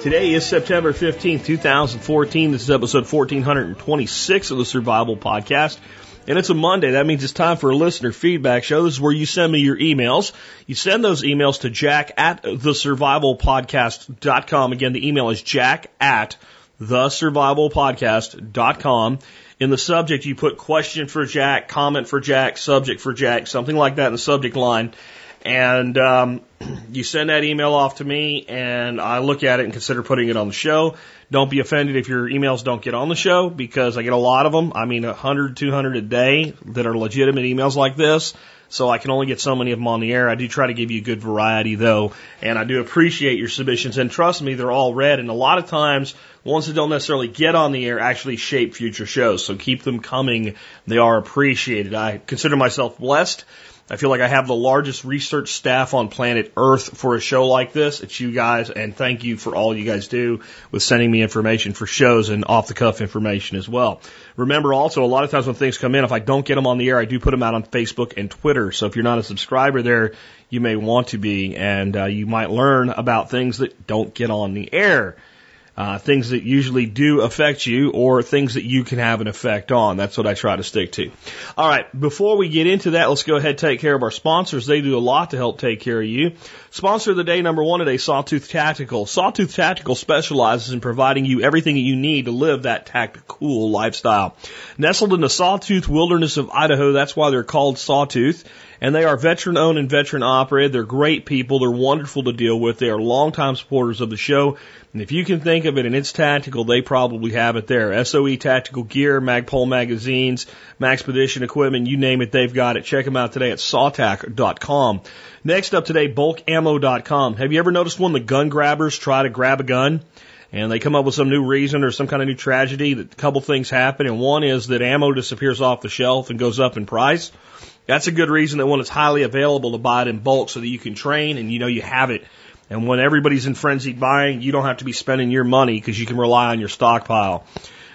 Today is September 15th, 2014. This is episode 1426 of the Survival Podcast. And it's a Monday. That means it's time for a listener feedback show. This is where you send me your emails. You send those emails to jack at thesurvivalpodcast.com. Again, the email is jack at thesurvivalpodcast.com. In the subject, you put question for Jack, comment for Jack, subject for Jack, something like that in the subject line. And um, you send that email off to me, and I look at it and consider putting it on the show. Don't be offended if your emails don't get on the show because I get a lot of them. I mean, 100, 200 a day that are legitimate emails like this. So I can only get so many of them on the air. I do try to give you good variety though, and I do appreciate your submissions. And trust me, they're all read. And a lot of times, ones that don't necessarily get on the air actually shape future shows. So keep them coming. They are appreciated. I consider myself blessed. I feel like I have the largest research staff on planet Earth for a show like this. It's you guys, and thank you for all you guys do with sending me information for shows and off the cuff information as well. Remember also, a lot of times when things come in, if I don't get them on the air, I do put them out on Facebook and Twitter. So if you're not a subscriber there, you may want to be, and uh, you might learn about things that don't get on the air uh, things that usually do affect you or things that you can have an effect on. That's what I try to stick to. All right. Before we get into that, let's go ahead and take care of our sponsors. They do a lot to help take care of you. Sponsor of the day number one today, Sawtooth Tactical. Sawtooth Tactical specializes in providing you everything that you need to live that tactical lifestyle. Nestled in the Sawtooth wilderness of Idaho, that's why they're called Sawtooth and they are veteran owned and veteran operated. They're great people. They're wonderful to deal with. They are longtime supporters of the show. And if you can think of it and it's tactical, they probably have it there. SOE tactical gear, Magpul magazines, Maxpedition equipment, you name it, they've got it. Check them out today at sawtac.com. Next up today, bulkammo.com. Have you ever noticed when the gun grabbers try to grab a gun? and they come up with some new reason or some kind of new tragedy that a couple things happen and one is that ammo disappears off the shelf and goes up in price. That's a good reason that when it's highly available to buy it in bulk so that you can train and you know you have it. And when everybody's in frenzied buying, you don't have to be spending your money because you can rely on your stockpile.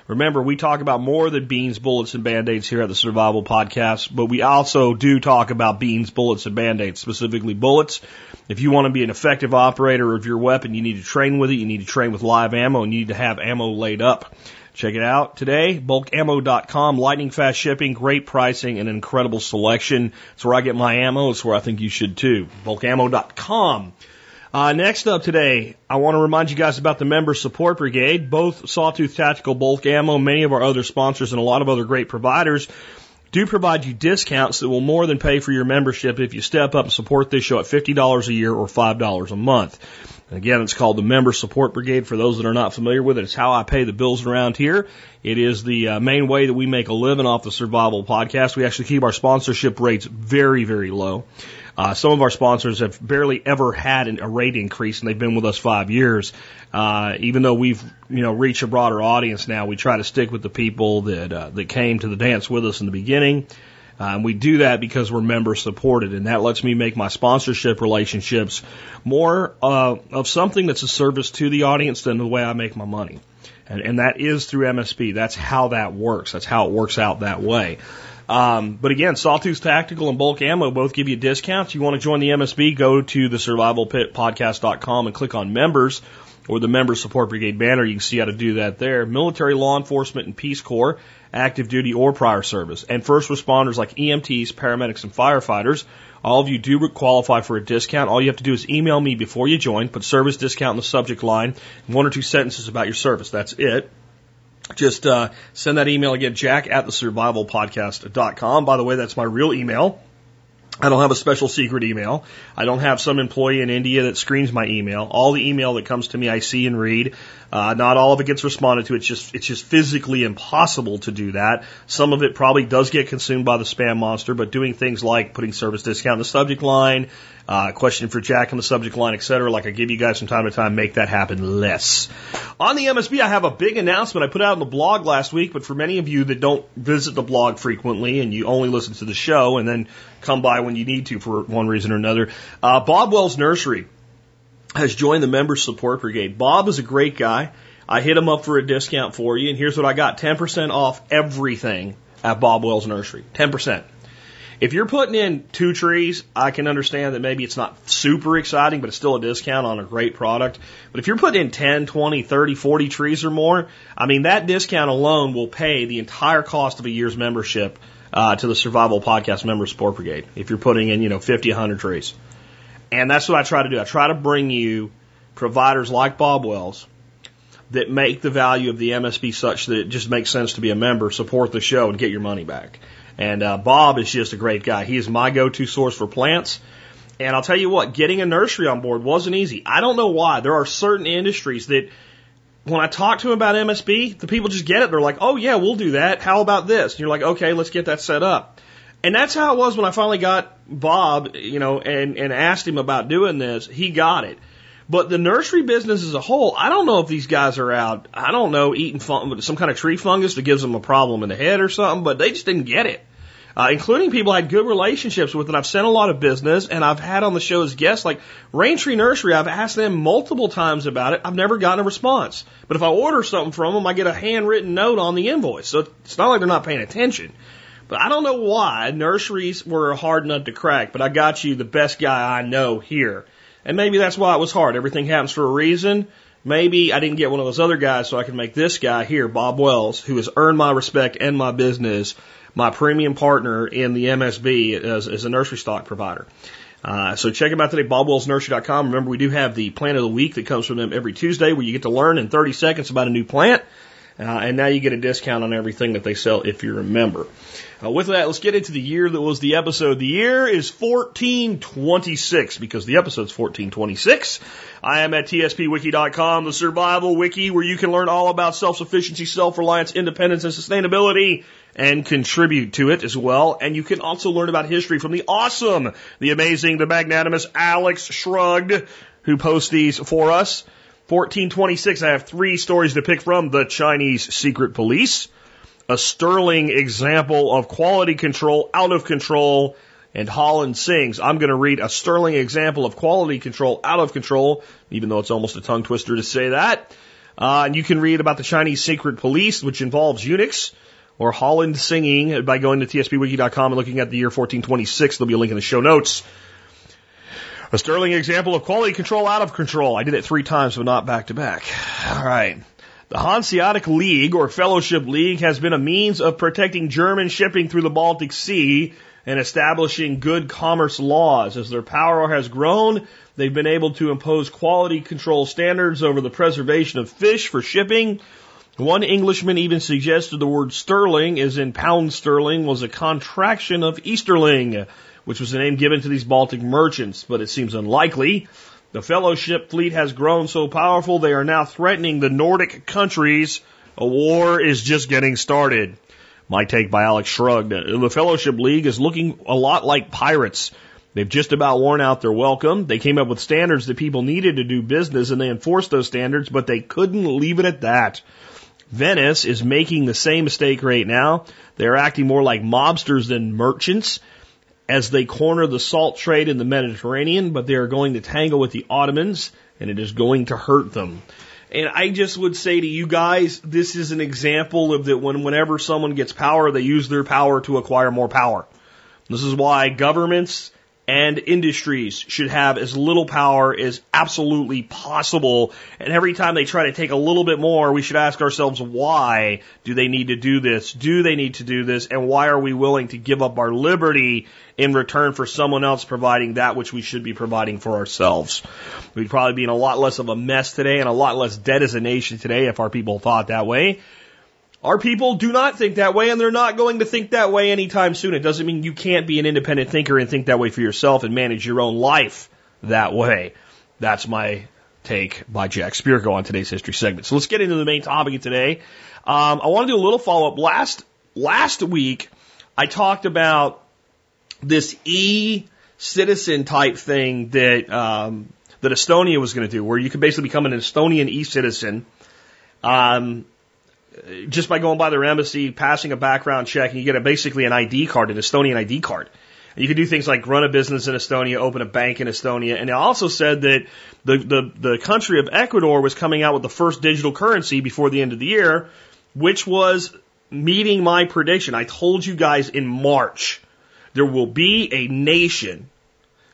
Remember, we talk about more than beans, bullets, and band-aids here at the Survival Podcast, but we also do talk about beans, bullets, and band-aids, specifically bullets. If you want to be an effective operator of your weapon, you need to train with it. You need to train with live ammo, and you need to have ammo laid up. Check it out today, bulkammo.com, lightning fast shipping, great pricing, and incredible selection. It's where I get my ammo. It's where I think you should too. bulkammo.com. Uh, next up today, I want to remind you guys about the Member Support Brigade. Both Sawtooth Tactical Bulk Ammo, many of our other sponsors, and a lot of other great providers do provide you discounts that will more than pay for your membership if you step up and support this show at $50 a year or $5 a month. Again, it's called the Member Support Brigade. For those that are not familiar with it, it's how I pay the bills around here. It is the uh, main way that we make a living off the Survival Podcast. We actually keep our sponsorship rates very, very low. Uh, some of our sponsors have barely ever had an, a rate increase, and they've been with us five years. Uh, even though we've you know reached a broader audience now, we try to stick with the people that uh, that came to the dance with us in the beginning. Uh, and we do that because we're member supported, and that lets me make my sponsorship relationships more uh, of something that's a service to the audience than the way I make my money. And, and that is through MSB. That's how that works. That's how it works out that way. Um, but again, Sawtooth Tactical and Bulk Ammo both give you discounts. You want to join the MSB, go to the survivalpitpodcast.com and click on members or the Member Support Brigade banner. You can see how to do that there. Military, law enforcement, and Peace Corps, active duty or prior service, and first responders like EMTs, paramedics, and firefighters. All of you do qualify for a discount. All you have to do is email me before you join, put service discount in the subject line, one or two sentences about your service. That's it. Just uh, send that email again, jack at the survivalpodcast.com. By the way, that's my real email. I don't have a special secret email. I don't have some employee in India that screens my email. All the email that comes to me, I see and read. Uh, not all of it gets responded to. It's just it's just physically impossible to do that. Some of it probably does get consumed by the spam monster, but doing things like putting service discount in the subject line, uh, question for Jack on the subject line, etc. Like I give you guys from time to time, make that happen less. On the MSB, I have a big announcement I put out on the blog last week, but for many of you that don't visit the blog frequently and you only listen to the show and then come by when you need to for one reason or another, uh, Bob Wells Nursery has joined the member support brigade. Bob is a great guy. I hit him up for a discount for you, and here's what I got 10% off everything at Bob Wells Nursery. 10%. If you're putting in two trees, I can understand that maybe it's not super exciting, but it's still a discount on a great product. But if you're putting in 10, 20, 30, 40 trees or more, I mean, that discount alone will pay the entire cost of a year's membership uh, to the Survival Podcast Member Support Brigade if you're putting in, you know, 50, 100 trees. And that's what I try to do. I try to bring you providers like Bob Wells that make the value of the MSB such that it just makes sense to be a member, support the show, and get your money back. And uh, Bob is just a great guy. He is my go-to source for plants. And I'll tell you what, getting a nursery on board wasn't easy. I don't know why. There are certain industries that when I talk to them about MSB, the people just get it. They're like, oh yeah, we'll do that. How about this? And you're like, okay, let's get that set up. And that's how it was when I finally got Bob, you know, and, and asked him about doing this. He got it. But the nursery business as a whole, I don't know if these guys are out, I don't know, eating fun, some kind of tree fungus that gives them a problem in the head or something, but they just didn't get it. Uh, including people I had good relationships with, and I've sent a lot of business, and I've had on the show as guests, like Raintree Nursery. I've asked them multiple times about it. I've never gotten a response. But if I order something from them, I get a handwritten note on the invoice. So it's not like they're not paying attention. But I don't know why nurseries were a hard nut to crack, but I got you the best guy I know here. And maybe that's why it was hard. Everything happens for a reason. Maybe I didn't get one of those other guys so I can make this guy here, Bob Wells, who has earned my respect and my business, my premium partner in the MSB as, as a nursery stock provider. Uh, so check them out today, bobwellsnursery.com. Remember, we do have the plant of the week that comes from them every Tuesday where you get to learn in 30 seconds about a new plant. Uh, and now you get a discount on everything that they sell if you're a member. Uh, with that, let's get into the year that was the episode. The year is 1426 because the episode's 1426. I am at tspwiki.com, the survival wiki where you can learn all about self-sufficiency, self-reliance, independence, and sustainability and contribute to it as well. And you can also learn about history from the awesome, the amazing, the magnanimous Alex Shrugged who posts these for us. 1426, I have three stories to pick from. The Chinese Secret Police, a sterling example of quality control out of control, and Holland sings. I'm going to read a sterling example of quality control out of control, even though it's almost a tongue twister to say that. Uh, and you can read about the Chinese secret police, which involves eunuchs, or Holland singing by going to tspwiki.com and looking at the year 1426. There'll be a link in the show notes. A sterling example of quality control out of control. I did it three times, but not back to back. All right. The Hanseatic League or Fellowship League has been a means of protecting German shipping through the Baltic Sea and establishing good commerce laws. As their power has grown, they've been able to impose quality control standards over the preservation of fish for shipping. One Englishman even suggested the word sterling, as in pound sterling, was a contraction of Easterling which was the name given to these Baltic merchants, but it seems unlikely. The fellowship fleet has grown so powerful they are now threatening the Nordic countries. A war is just getting started. My take by Alex Shrugged. The Fellowship League is looking a lot like pirates. They've just about worn out their welcome. They came up with standards that people needed to do business and they enforced those standards, but they couldn't leave it at that. Venice is making the same mistake right now. They're acting more like mobsters than merchants as they corner the salt trade in the Mediterranean, but they are going to tangle with the Ottomans, and it is going to hurt them. And I just would say to you guys, this is an example of that when whenever someone gets power, they use their power to acquire more power. This is why governments and industries should have as little power as absolutely possible. And every time they try to take a little bit more, we should ask ourselves, why do they need to do this? Do they need to do this? And why are we willing to give up our liberty in return for someone else providing that which we should be providing for ourselves? We'd probably be in a lot less of a mess today and a lot less dead as a nation today if our people thought that way. Our people do not think that way, and they're not going to think that way anytime soon. It doesn't mean you can't be an independent thinker and think that way for yourself and manage your own life that way. That's my take by Jack Spirko on today's history segment. So let's get into the main topic of today. Um, I want to do a little follow up. Last last week, I talked about this E citizen type thing that um, that Estonia was going to do, where you could basically become an Estonian e-citizen um, just by going by their embassy, passing a background check, and you get a, basically an ID card, an Estonian ID card. And You can do things like run a business in Estonia, open a bank in Estonia, and it also said that the, the, the country of Ecuador was coming out with the first digital currency before the end of the year, which was meeting my prediction. I told you guys in March there will be a nation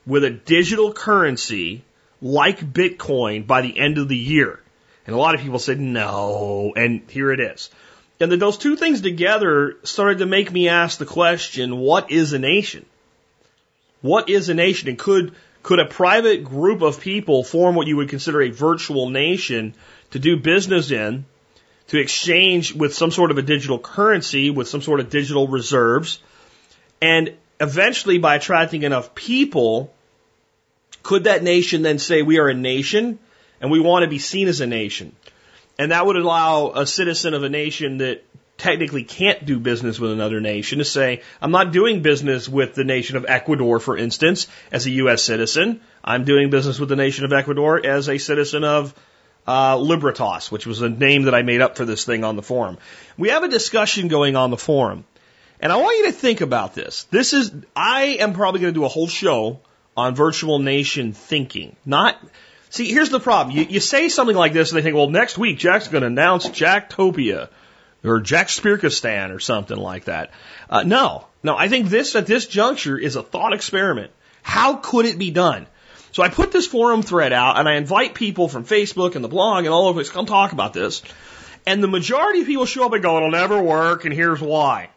with a digital currency like Bitcoin by the end of the year. And a lot of people said no, and here it is. And then those two things together started to make me ask the question, what is a nation? What is a nation? And could, could a private group of people form what you would consider a virtual nation to do business in, to exchange with some sort of a digital currency, with some sort of digital reserves, and eventually by attracting enough people, could that nation then say we are a nation and we want to be seen as a nation? And that would allow a citizen of a nation that technically can't do business with another nation to say, I'm not doing business with the nation of Ecuador, for instance, as a U.S. citizen. I'm doing business with the nation of Ecuador as a citizen of uh, Libertas, which was a name that I made up for this thing on the forum. We have a discussion going on the forum. And I want you to think about this. This is, I am probably going to do a whole show on virtual nation thinking. Not, see, here's the problem. You, you say something like this and they think, well, next week Jack's going to announce Jacktopia or Jack Spirkistan or something like that. Uh, no, no, I think this at this juncture is a thought experiment. How could it be done? So I put this forum thread out and I invite people from Facebook and the blog and all of us come talk about this. And the majority of people show up and go, it'll never work and here's why.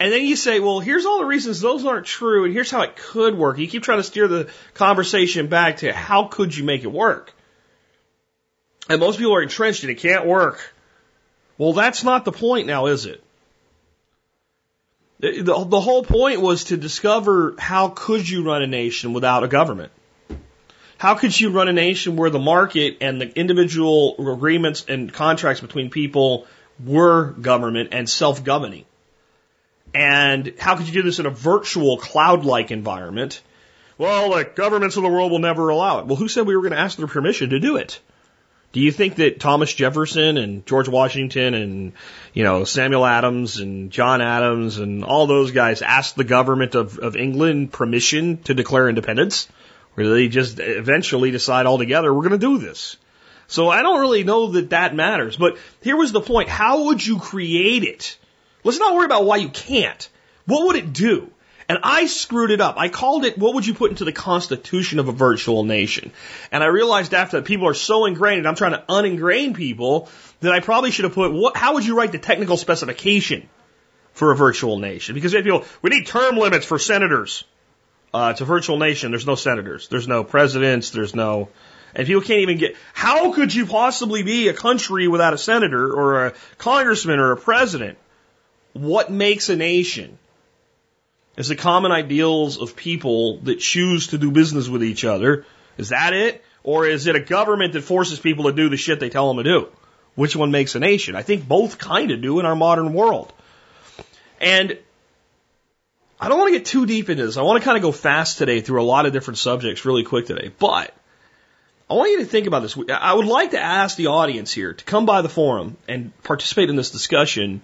And then you say, well, here's all the reasons those aren't true and here's how it could work. You keep trying to steer the conversation back to how could you make it work? And most people are entrenched in it can't work. Well, that's not the point now, is it? The, the whole point was to discover how could you run a nation without a government? How could you run a nation where the market and the individual agreements and contracts between people were government and self-governing? And how could you do this in a virtual cloud-like environment? Well, the governments of the world will never allow it. Well, who said we were going to ask their permission to do it? Do you think that Thomas Jefferson and George Washington and, you know, Samuel Adams and John Adams and all those guys asked the government of, of England permission to declare independence? Or they just eventually decide altogether, we're going to do this? So I don't really know that that matters. But here was the point. How would you create it? Let's not worry about why you can't. What would it do? And I screwed it up. I called it, what would you put into the constitution of a virtual nation? And I realized after that people are so ingrained, and I'm trying to uningrain people, that I probably should have put, what, how would you write the technical specification for a virtual nation? Because if you, we need term limits for senators. Uh, it's a virtual nation. There's no senators. There's no presidents. There's no, and people can't even get, how could you possibly be a country without a senator or a congressman or a president? What makes a nation? Is the common ideals of people that choose to do business with each other. Is that it? Or is it a government that forces people to do the shit they tell them to do? Which one makes a nation? I think both kind of do in our modern world. And I don't want to get too deep into this. I want to kind of go fast today through a lot of different subjects really quick today. But I want you to think about this. I would like to ask the audience here to come by the forum and participate in this discussion,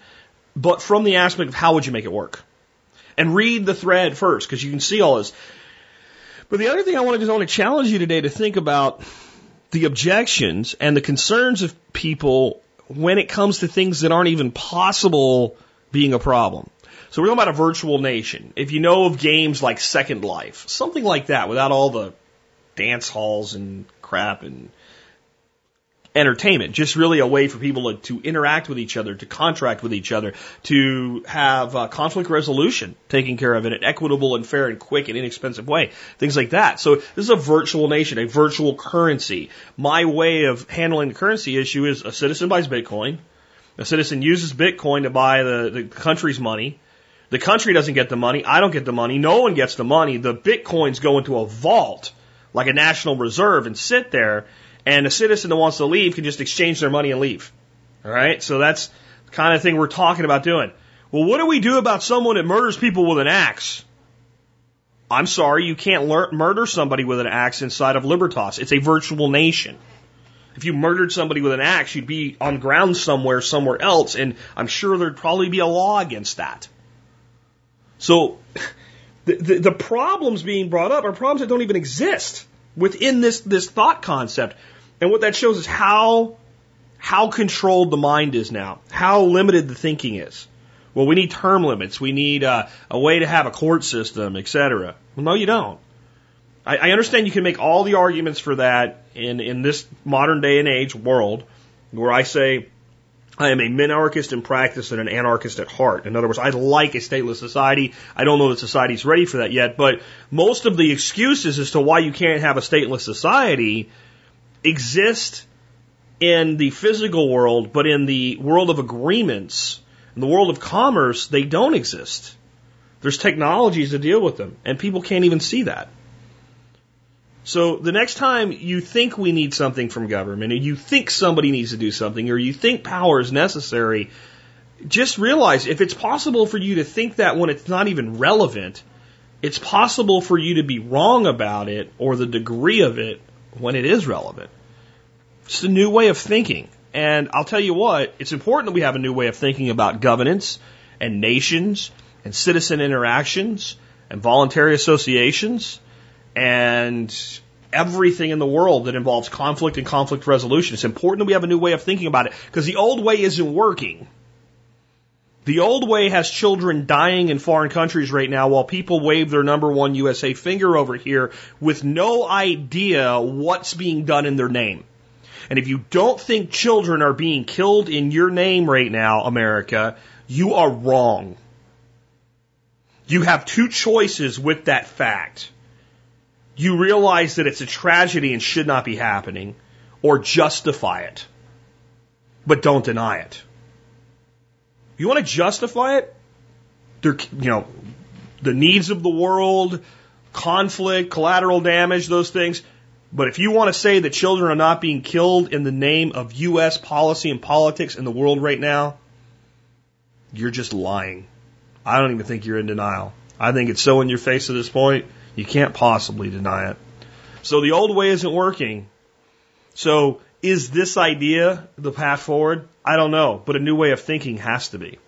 but from the aspect of how would you make it work? and read the thread first because you can see all this. But the other thing I want to do is I want to challenge you today to think about the objections and the concerns of people when it comes to things that aren't even possible being a problem. So we're talking about a virtual nation. If you know of games like Second Life, something like that, without all the dance halls and crap and entertainment, just really a way for people to, to, interact with each other, to contract with each other, to have uh, conflict resolution taken care of in an equitable and fair and quick and inexpensive way, things like that. So this is a virtual nation, a virtual currency. My way of handling the currency issue is a citizen buys Bitcoin, a citizen uses Bitcoin to buy the, the country's money. The country doesn't get the money. I don't get the money. No one gets the money. The Bitcoins go into a vault like a national reserve and sit there and a citizen that wants to leave can just exchange their money and leave. All right? So that's the kind of thing we're talking about doing. Well, what do we do about someone that murders people with an axe? I'm sorry, you can't murder somebody with an axe inside of Libertas. It's a virtual nation. If you murdered somebody with an axe, you'd be on ground somewhere, somewhere else, and I'm sure there'd probably be a law against that. So, the, the, the problems being brought up are problems that don't even exist within this, this thought concept. And what that shows is how, how controlled the mind is now, how limited the thinking is. Well, we need term limits. We need uh, a way to have a court system, et cetera. Well, no, you don't. I, I understand you can make all the arguments for that in, in this modern day and age world where I say I am a minarchist in practice and an anarchist at heart. In other words, I like a stateless society. I don't know that society's ready for that yet, but most of the excuses as to why you can't have a stateless society exist in the physical world, but in the world of agreements, in the world of commerce, they don't exist. There's technologies to deal with them, and people can't even see that. So the next time you think we need something from government, or you think somebody needs to do something, or you think power is necessary, just realize if it's possible for you to think that when it's not even relevant, it's possible for you to be wrong about it or the degree of it when it is relevant. It's a new way of thinking. And I'll tell you what, it's important that we have a new way of thinking about governance and nations and citizen interactions and voluntary associations and everything in the world that involves conflict and conflict resolution. It's important that we have a new way of thinking about it because the old way isn't working. The old way has children dying in foreign countries right now while people wave their number one USA finger over here with no idea what's being done in their name. And if you don't think children are being killed in your name right now, America, you are wrong. You have two choices with that fact. You realize that it's a tragedy and should not be happening, or justify it, but don't deny it. You want to justify it? There, you know, the needs of the world, conflict, collateral damage, those things. But if you want to say that children are not being killed in the name of U.S. policy and politics in the world right now, you're just lying. I don't even think you're in denial. I think it's so in your face at this point, you can't possibly deny it. So the old way isn't working. So is this idea the path forward? I don't know, but a new way of thinking has to be.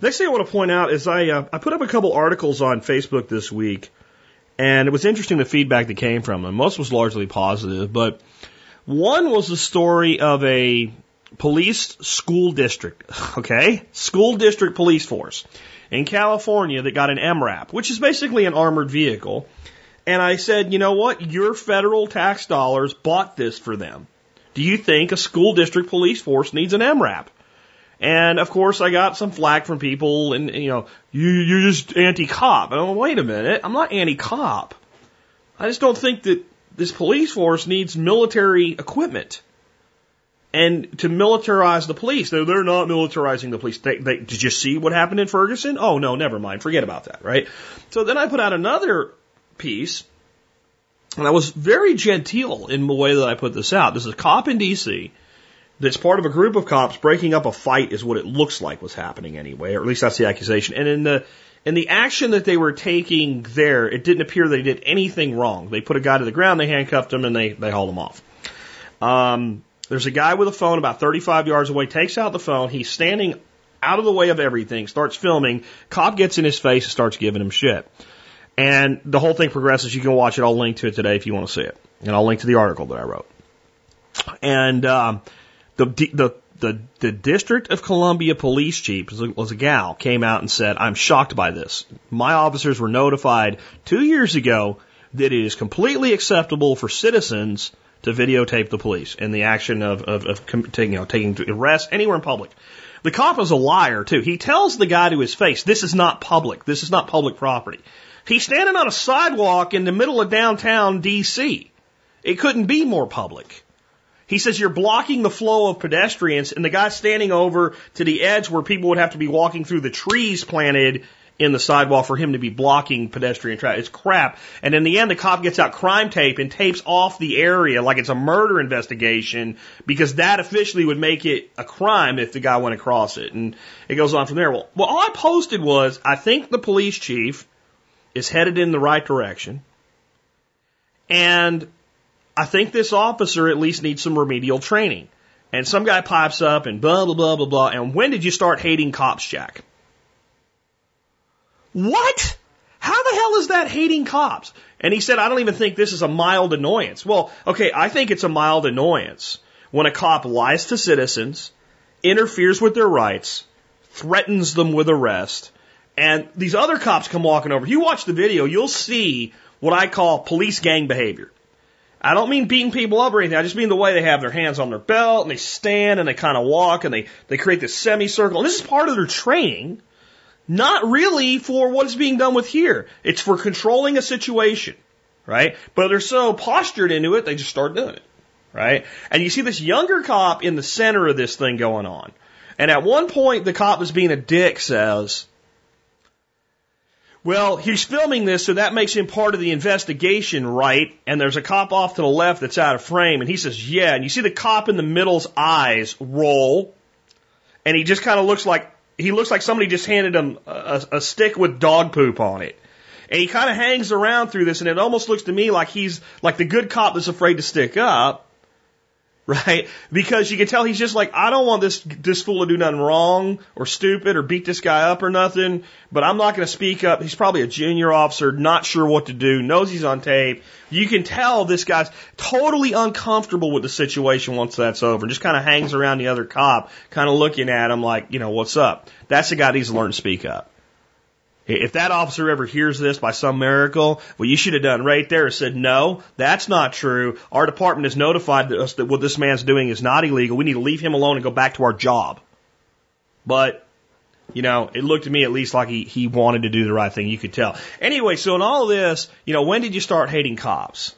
Next thing I want to point out is I uh, I put up a couple articles on Facebook this week, and it was interesting the feedback that came from them. Most was largely positive, but one was the story of a police school district, okay, school district police force in California that got an MRAP, which is basically an armored vehicle. And I said, you know what? Your federal tax dollars bought this for them. Do you think a school district police force needs an MRAP? And of course, I got some flack from people, and you know, you you're just anti-cop. I'm like, wait a minute, I'm not anti-cop. I just don't think that this police force needs military equipment and to militarize the police. They're, they're not militarizing the police. They, they, did you see what happened in Ferguson? Oh no, never mind. Forget about that, right? So then I put out another piece, and I was very genteel in the way that I put this out. This is a cop in D.C. that's part of a group of cops breaking up a fight, is what it looks like was happening anyway, or at least that's the accusation. And in the in the action that they were taking there, it didn't appear they did anything wrong. They put a guy to the ground, they handcuffed him, and they they hauled him off. Um, there's a guy with a phone about 35 yards away, takes out the phone. He's standing out of the way of everything, starts filming. Cop gets in his face and starts giving him shit. And the whole thing progresses. You can watch it. I'll link to it today if you want to see it. And I'll link to the article that I wrote. And um, the, the the the District of Columbia police chief was a, was a gal came out and said, "I'm shocked by this. My officers were notified two years ago that it is completely acceptable for citizens to videotape the police in the action of, of, of taking, you know, taking arrests anywhere in public. The cop is a liar too. He tells the guy to his face, this is not public. This is not public property. He's standing on a sidewalk in the middle of downtown DC. It couldn't be more public. He says you're blocking the flow of pedestrians and the guy's standing over to the edge where people would have to be walking through the trees planted in the sidewalk for him to be blocking pedestrian traffic. It's crap. And in the end, the cop gets out crime tape and tapes off the area like it's a murder investigation because that officially would make it a crime if the guy went across it. And it goes on from there. Well, well all I posted was I think the police chief is headed in the right direction. And I think this officer at least needs some remedial training. And some guy pipes up and blah, blah, blah, blah, blah. And when did you start hating cops, Jack? What? How the hell is that hating cops? And he said, I don't even think this is a mild annoyance. Well, okay, I think it's a mild annoyance when a cop lies to citizens, interferes with their rights, threatens them with arrest, and these other cops come walking over. You watch the video, you'll see what I call police gang behavior. I don't mean beating people up or anything. I just mean the way they have their hands on their belt and they stand and they kind of walk and they, they create this semicircle. And this is part of their training. Not really for what is being done with here. It's for controlling a situation, right? But they're so postured into it, they just start doing it, right? And you see this younger cop in the center of this thing going on. And at one point, the cop is being a dick says, well, he's filming this, so that makes him part of the investigation, right? And there's a cop off to the left that's out of frame, and he says, yeah. And you see the cop in the middle's eyes roll, and he just kind of looks like, he looks like somebody just handed him a, a stick with dog poop on it. And he kind of hangs around through this, and it almost looks to me like he's like the good cop that's afraid to stick up right? Because you can tell he's just like, I don't want this this fool to do nothing wrong or stupid or beat this guy up or nothing, but I'm not going to speak up. He's probably a junior officer, not sure what to do, knows he's on tape. You can tell this guy's totally uncomfortable with the situation once that's over, just kind of hangs around the other cop, kind of looking at him like, you know, what's up? That's the guy that needs to learn to speak up. If that officer ever hears this by some miracle, what you should have done right there is said, no, that's not true. Our department has notified us that what this man's doing is not illegal. We need to leave him alone and go back to our job. But, you know, it looked to me at least like he, he wanted to do the right thing. You could tell. Anyway, so in all this, you know, when did you start hating cops?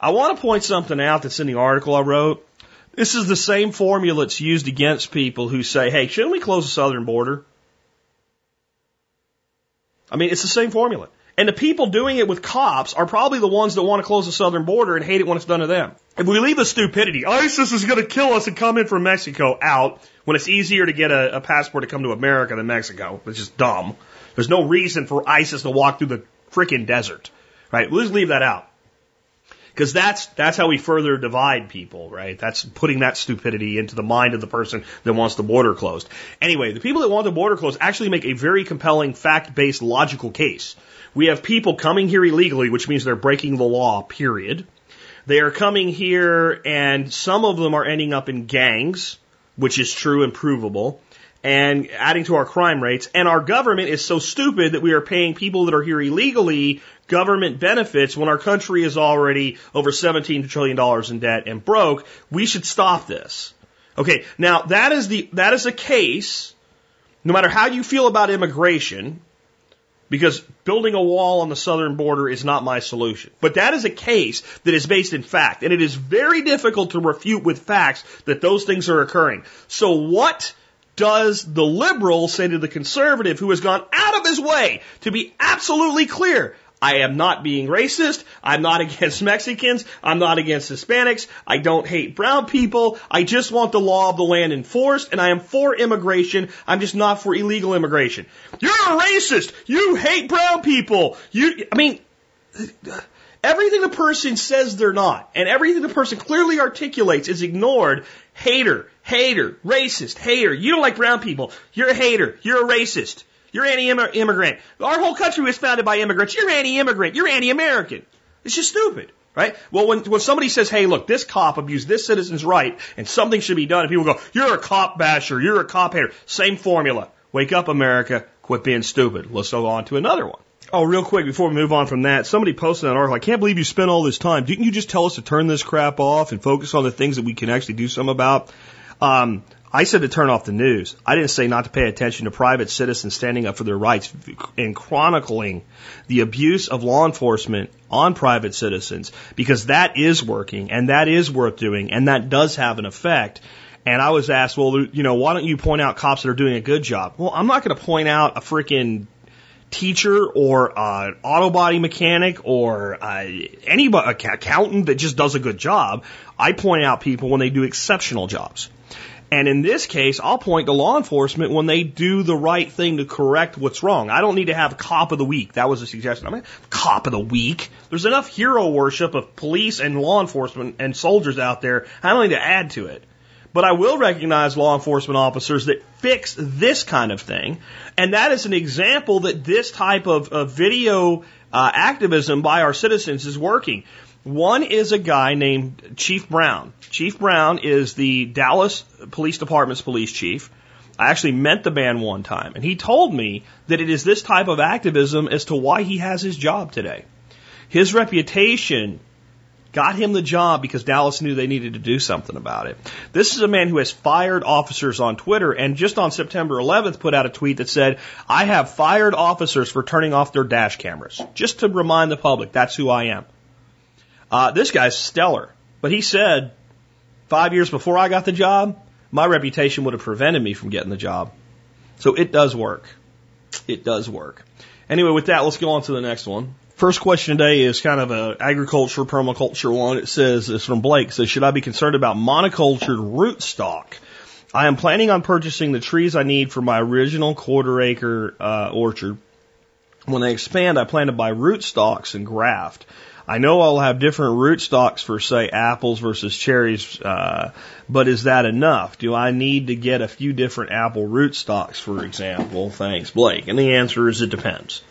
I want to point something out that's in the article I wrote. This is the same formula that's used against people who say, hey, shouldn't we close the southern border? I mean, it's the same formula. And the people doing it with cops are probably the ones that want to close the southern border and hate it when it's done to them. If we leave the stupidity, ISIS is going to kill us and come in from Mexico out when it's easier to get a, a passport to come to America than Mexico, which is dumb. There's no reason for ISIS to walk through the freaking desert, right? We'll just leave that out. Because that's, that's how we further divide people, right? That's putting that stupidity into the mind of the person that wants the border closed. Anyway, the people that want the border closed actually make a very compelling fact-based logical case. We have people coming here illegally, which means they're breaking the law, period. They are coming here and some of them are ending up in gangs, which is true and provable and adding to our crime rates. And our government is so stupid that we are paying people that are here illegally government benefits when our country is already over $17 trillion in debt and broke. We should stop this. Okay, now that is the, that is a case, no matter how you feel about immigration, because building a wall on the southern border is not my solution. But that is a case that is based in fact, and it is very difficult to refute with facts that those things are occurring. So what does the liberal say to the conservative who has gone out of his way to be absolutely clear? I am not being racist. I'm not against Mexicans. I'm not against Hispanics. I don't hate brown people. I just want the law of the land enforced and I am for immigration. I'm just not for illegal immigration. You're a racist. You hate brown people. You, I mean, everything the person says they're not and everything the person clearly articulates is ignored. Hater, hater, racist, hater. You don't like brown people. You're a hater. You're a racist. You're anti-immigrant. Our whole country was founded by immigrants. You're anti-immigrant. You're anti-American. It's just stupid. Right? Well, when, when somebody says, hey, look, this cop abused this citizen's right and something should be done, and people go, you're a cop basher, you're a cop hater. Same formula. Wake up, America. Quit being stupid. Let's go on to another one. Oh, real quick before we move on from that, somebody posted an article. I can't believe you spent all this time. Didn't you just tell us to turn this crap off and focus on the things that we can actually do some about? Um, I said to turn off the news. I didn't say not to pay attention to private citizens standing up for their rights and chronicling the abuse of law enforcement on private citizens because that is working and that is worth doing and that does have an effect. And I was asked, well, you know, why don't you point out cops that are doing a good job? Well, I'm not going to point out a freaking teacher or an auto body mechanic or uh, any accountant that just does a good job. I point out people when they do exceptional jobs. And in this case, I'll point to law enforcement when they do the right thing to correct what's wrong. I don't need to have cop of the week. That was a suggestion. I mean, cop of the week. There's enough hero worship of police and law enforcement and soldiers out there. I don't need to add to it. But I will recognize law enforcement officers that fix this kind of thing. And that is an example that this type of, of video uh, activism by our citizens is working. One is a guy named Chief Brown. Chief Brown is the Dallas Police Department's police chief. I actually met the man one time, and he told me that it is this type of activism as to why he has his job today. His reputation got him the job because Dallas knew they needed to do something about it. This is a man who has fired officers on Twitter and just on September 11th put out a tweet that said, I have fired officers for turning off their dash cameras. Just to remind the public, that's who I am. Uh, this guy's stellar, but he said five years before I got the job, my reputation would have prevented me from getting the job. So it does work. It does work. Anyway, with that, let's go on to the next one. First question today is kind of a agriculture permaculture one. It says it's from Blake. It says, should I be concerned about monocultured rootstock? I am planning on purchasing the trees I need for my original quarter acre uh, orchard. When they expand, I plan to buy rootstocks and graft. I know I'll have different rootstocks for, say, apples versus cherries, uh, but is that enough? Do I need to get a few different apple rootstocks, for example? Thanks, Blake. And the answer is it depends.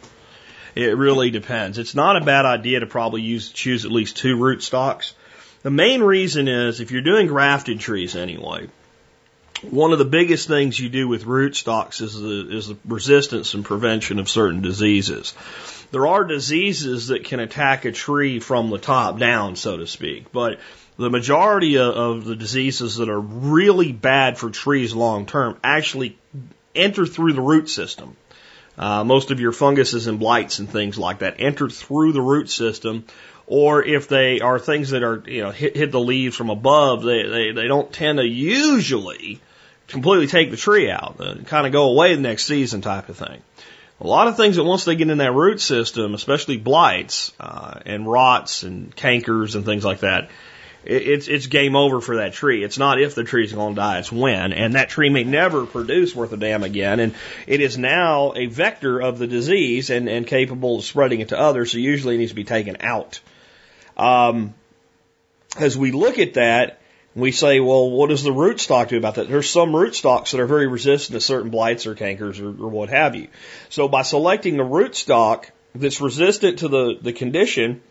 It really depends. It's not a bad idea to probably use choose at least two rootstocks. The main reason is if you're doing grafted trees anyway, one of the biggest things you do with rootstocks is the, is the resistance and prevention of certain diseases. There are diseases that can attack a tree from the top down, so to speak, but the majority of, the diseases that are really bad for trees long term actually enter through the root system. Uh, most of your funguses and blights and things like that enter through the root system, or if they are things that are you know hit, hit the leaves from above, they, they they don't tend to usually completely take the tree out, uh, kind of go away the next season type of thing. A lot of things that once they get in that root system, especially blights uh, and rots and cankers and things like that, it's it's game over for that tree. It's not if the tree's going to die, it's when. And that tree may never produce worth a damn again. And it is now a vector of the disease and, and capable of spreading it to others. So usually it needs to be taken out. Um, as we look at that, we say, well, what does the rootstock do about that? There's some rootstocks that are very resistant to certain blights or cankers or, or what have you. So by selecting the rootstock that's resistant to the, the condition,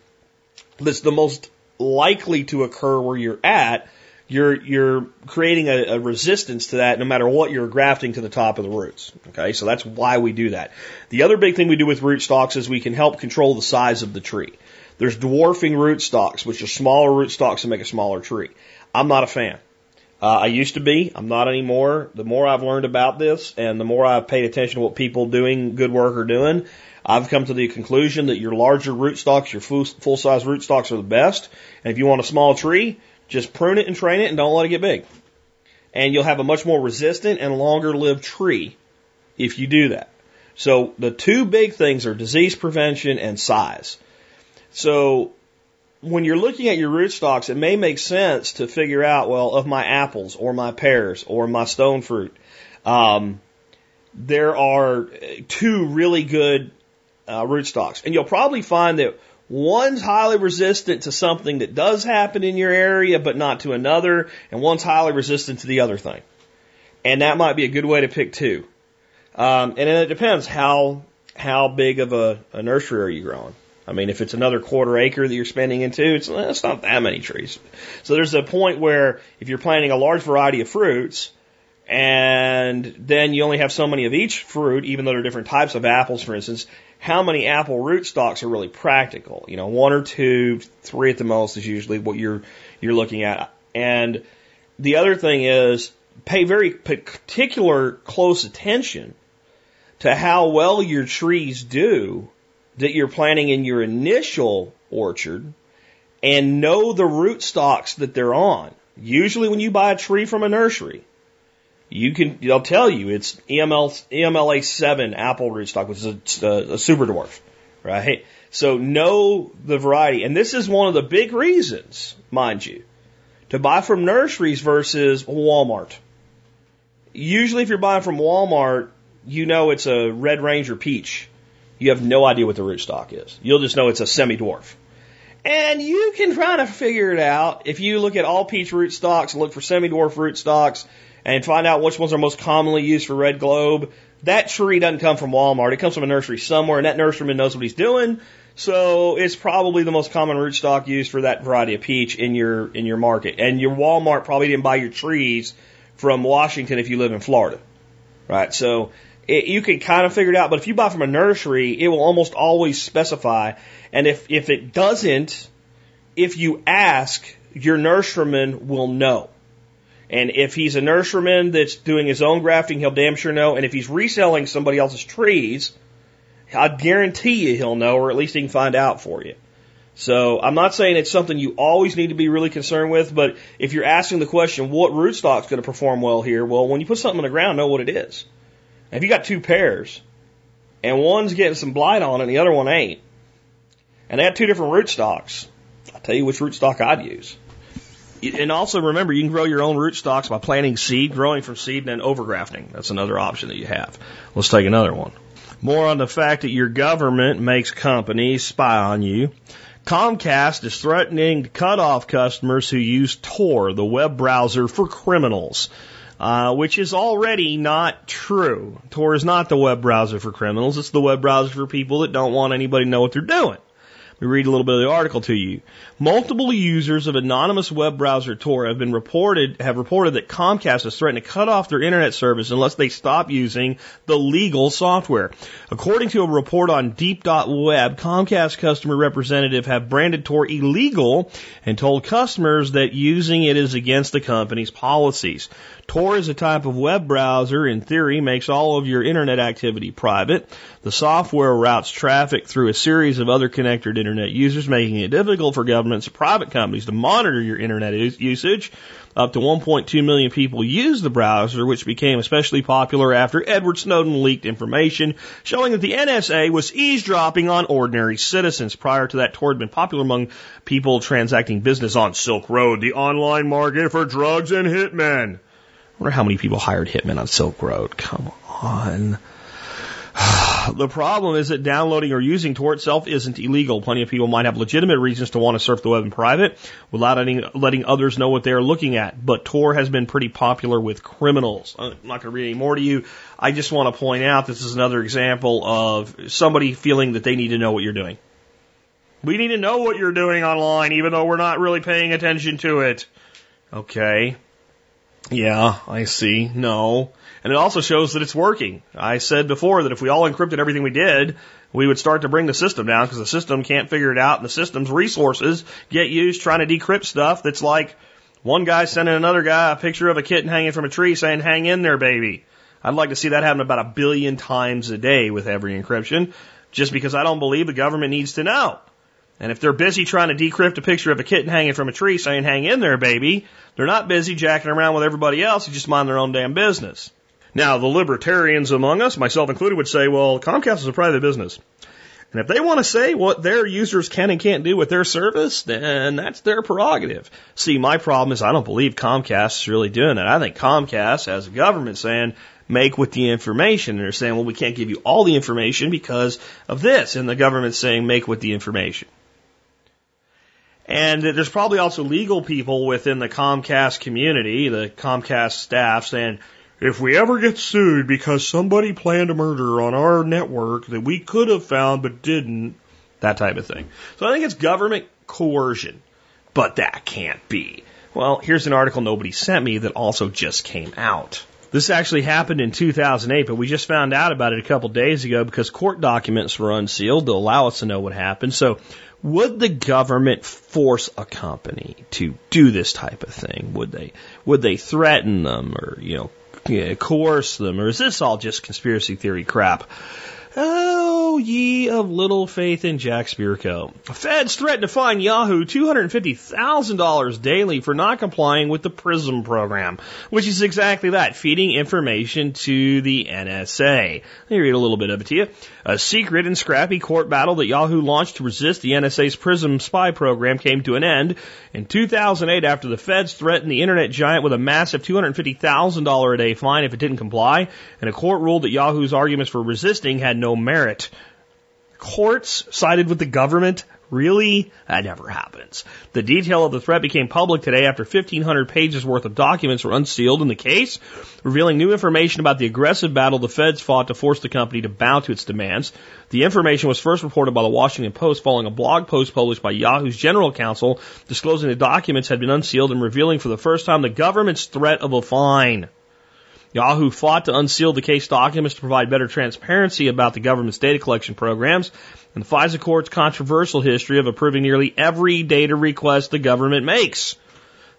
that's the most likely to occur where you're at, you're you're creating a, a, resistance to that no matter what you're grafting to the top of the roots. Okay, so that's why we do that. The other big thing we do with rootstocks is we can help control the size of the tree. There's dwarfing rootstocks, which are smaller rootstocks that make a smaller tree. I'm not a fan. Uh, I used to be. I'm not anymore. The more I've learned about this and the more I've paid attention to what people doing good work are doing, I've come to the conclusion that your larger rootstocks, your full size rootstocks are the best. And if you want a small tree, just prune it and train it and don't let it get big. And you'll have a much more resistant and longer lived tree if you do that. So the two big things are disease prevention and size. So when you're looking at your rootstocks, it may make sense to figure out, well, of my apples or my pears or my stone fruit, um, there are two really good uh, rootstocks. And you'll probably find that one's highly resistant to something that does happen in your area, but not to another, and one's highly resistant to the other thing. And that might be a good way to pick two. Um, and then it depends how how big of a, a nursery are you growing. I mean, if it's another quarter acre that you're spending into, it's, eh, it's not that many trees. So there's a point where if you're planting a large variety of fruits, and then you only have so many of each fruit, even though there are different types of apples, for instance, how many apple rootstocks are really practical? You know, one or two, three at the most is usually what you're you're looking at. And the other thing is pay very particular close attention to how well your trees do that you're planting in your initial orchard and know the rootstocks that they're on. Usually when you buy a tree from a nursery, you can, they'll tell you it's EML, EMLA 7 apple rootstock, which is a, a super dwarf, right? So know the variety. And this is one of the big reasons, mind you, to buy from nurseries versus Walmart. usually if you're buying from Walmart, you know it's a Red Ranger peach. You have no idea what the rootstock is. You'll just know it's a semi-dwarf. And you can try to figure it out if you look at all peach rootstocks look for semi-dwarf rootstocks and find out which ones are most commonly used for red globe. That tree doesn't come from Walmart. It comes from a nursery somewhere, and that nurseryman knows what he's doing. So it's probably the most common rootstock used for that variety of peach in your in your market. And your Walmart probably didn't buy your trees from Washington if you live in Florida, right? So it, you can kind of figure it out. But if you buy from a nursery, it will almost always specify. And if if it doesn't, if you ask, your nurseryman will know. And if he's a nurseryman that's doing his own grafting, he'll damn sure know. And if he's reselling somebody else's trees, I guarantee you he'll know, or at least he can find out for you. So I'm not saying it's something you always need to be really concerned with, but if you're asking the question, what rootstock's going to perform well here? Well, when you put something in the ground, know what it is. If you got two pears, and one's getting some blight on it and the other one ain't, and they have two different rootstocks, I'll tell you which rootstock I'd use. And also remember, you can grow your own rootstocks by planting seed, growing from seed, and then overgrafting. That's another option that you have. Let's take another one. More on the fact that your government makes companies spy on you. Comcast is threatening to cut off customers who use Tor, the web browser for criminals, uh, which is already not true. Tor is not the web browser for criminals. It's the web browser for people that don't want anybody to know what they're doing. We read a little bit of the article to you. Multiple users of anonymous web browser Tor have been reported have reported that Comcast has threatened to cut off their internet service unless they stop using the legal software. According to a report on Deep.web, Comcast customer representative have branded Tor illegal and told customers that using it is against the company's policies. Tor is a type of web browser, in theory, makes all of your internet activity private. The software routes traffic through a series of other connected internet users, making it difficult for governments and private companies to monitor your internet usage. Up to 1.2 million people use the browser, which became especially popular after Edward Snowden leaked information showing that the NSA was eavesdropping on ordinary citizens. Prior to that, Tor had been popular among people transacting business on Silk Road, the online market for drugs and hitmen wonder how many people hired Hitman on Silk Road. Come on. the problem is that downloading or using Tor itself isn't illegal. Plenty of people might have legitimate reasons to want to surf the web in private without letting, letting others know what they are looking at. But Tor has been pretty popular with criminals. Uh, I'm not going to read any more to you. I just want to point out this is another example of somebody feeling that they need to know what you're doing. We need to know what you're doing online, even though we're not really paying attention to it. Okay. Yeah, I see. No. And it also shows that it's working. I said before that if we all encrypted everything we did, we would start to bring the system down because the system can't figure it out and the system's resources get used trying to decrypt stuff that's like one guy sending another guy a picture of a kitten hanging from a tree saying, hang in there, baby. I'd like to see that happen about a billion times a day with every encryption just because I don't believe the government needs to know. And if they're busy trying to decrypt a picture of a kitten hanging from a tree saying, hang in there, baby, they're not busy jacking around with everybody else who just mind their own damn business. Now, the libertarians among us, myself included, would say, well, Comcast is a private business. And if they want to say what their users can and can't do with their service, then that's their prerogative. See, my problem is I don't believe Comcast is really doing that. I think Comcast, as a government, saying, make with the information. And they're saying, well, we can't give you all the information because of this. And the government's saying, make with the information. And there's probably also legal people within the Comcast community, the Comcast staff saying, if we ever get sued because somebody planned a murder on our network that we could have found but didn't, that type of thing. So I think it's government coercion, but that can't be. Well, here's an article nobody sent me that also just came out. This actually happened in 2008, but we just found out about it a couple days ago because court documents were unsealed to allow us to know what happened. So would the government force a company to do this type of thing? Would they would they threaten them or you know coerce them or is this all just conspiracy theory crap? Oh, ye of little faith in Jack Spirko. Feds threaten to fine Yahoo $250,000 daily for not complying with the PRISM program, which is exactly that, feeding information to the NSA. Let me read a little bit of it to you. A secret and scrappy court battle that Yahoo launched to resist the NSA's PRISM spy program came to an end in 2008 after the feds threatened the internet giant with a massive $250,000 a day fine if it didn't comply, and a court ruled that Yahoo's arguments for resisting had no merit. Courts sided with the government? Really? That never happens. The detail of the threat became public today after 1,500 pages worth of documents were unsealed in the case, revealing new information about the aggressive battle the feds fought to force the company to bow to its demands. The information was first reported by the Washington Post following a blog post published by Yahoo's general counsel disclosing the documents had been unsealed and revealing for the first time the government's threat of a fine. Yahoo fought to unseal the case documents to provide better transparency about the government's data collection programs and the FISA court's controversial history of approving nearly every data request the government makes.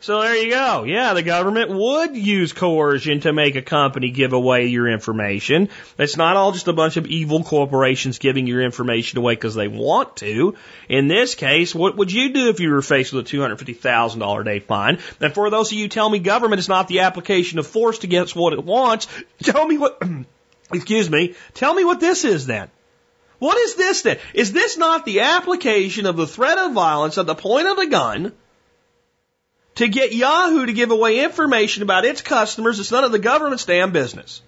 So there you go. Yeah, the government would use coercion to make a company give away your information. It's not all just a bunch of evil corporations giving your information away because they want to. In this case, what would you do if you were faced with a $250,000 a day fine? And for those of you who tell me government is not the application of force get what it wants, tell me what, excuse me, tell me what this is then. What is this then? Is this not the application of the threat of violence at the point of a gun to get Yahoo to give away information about its customers It's none of the government's damn business?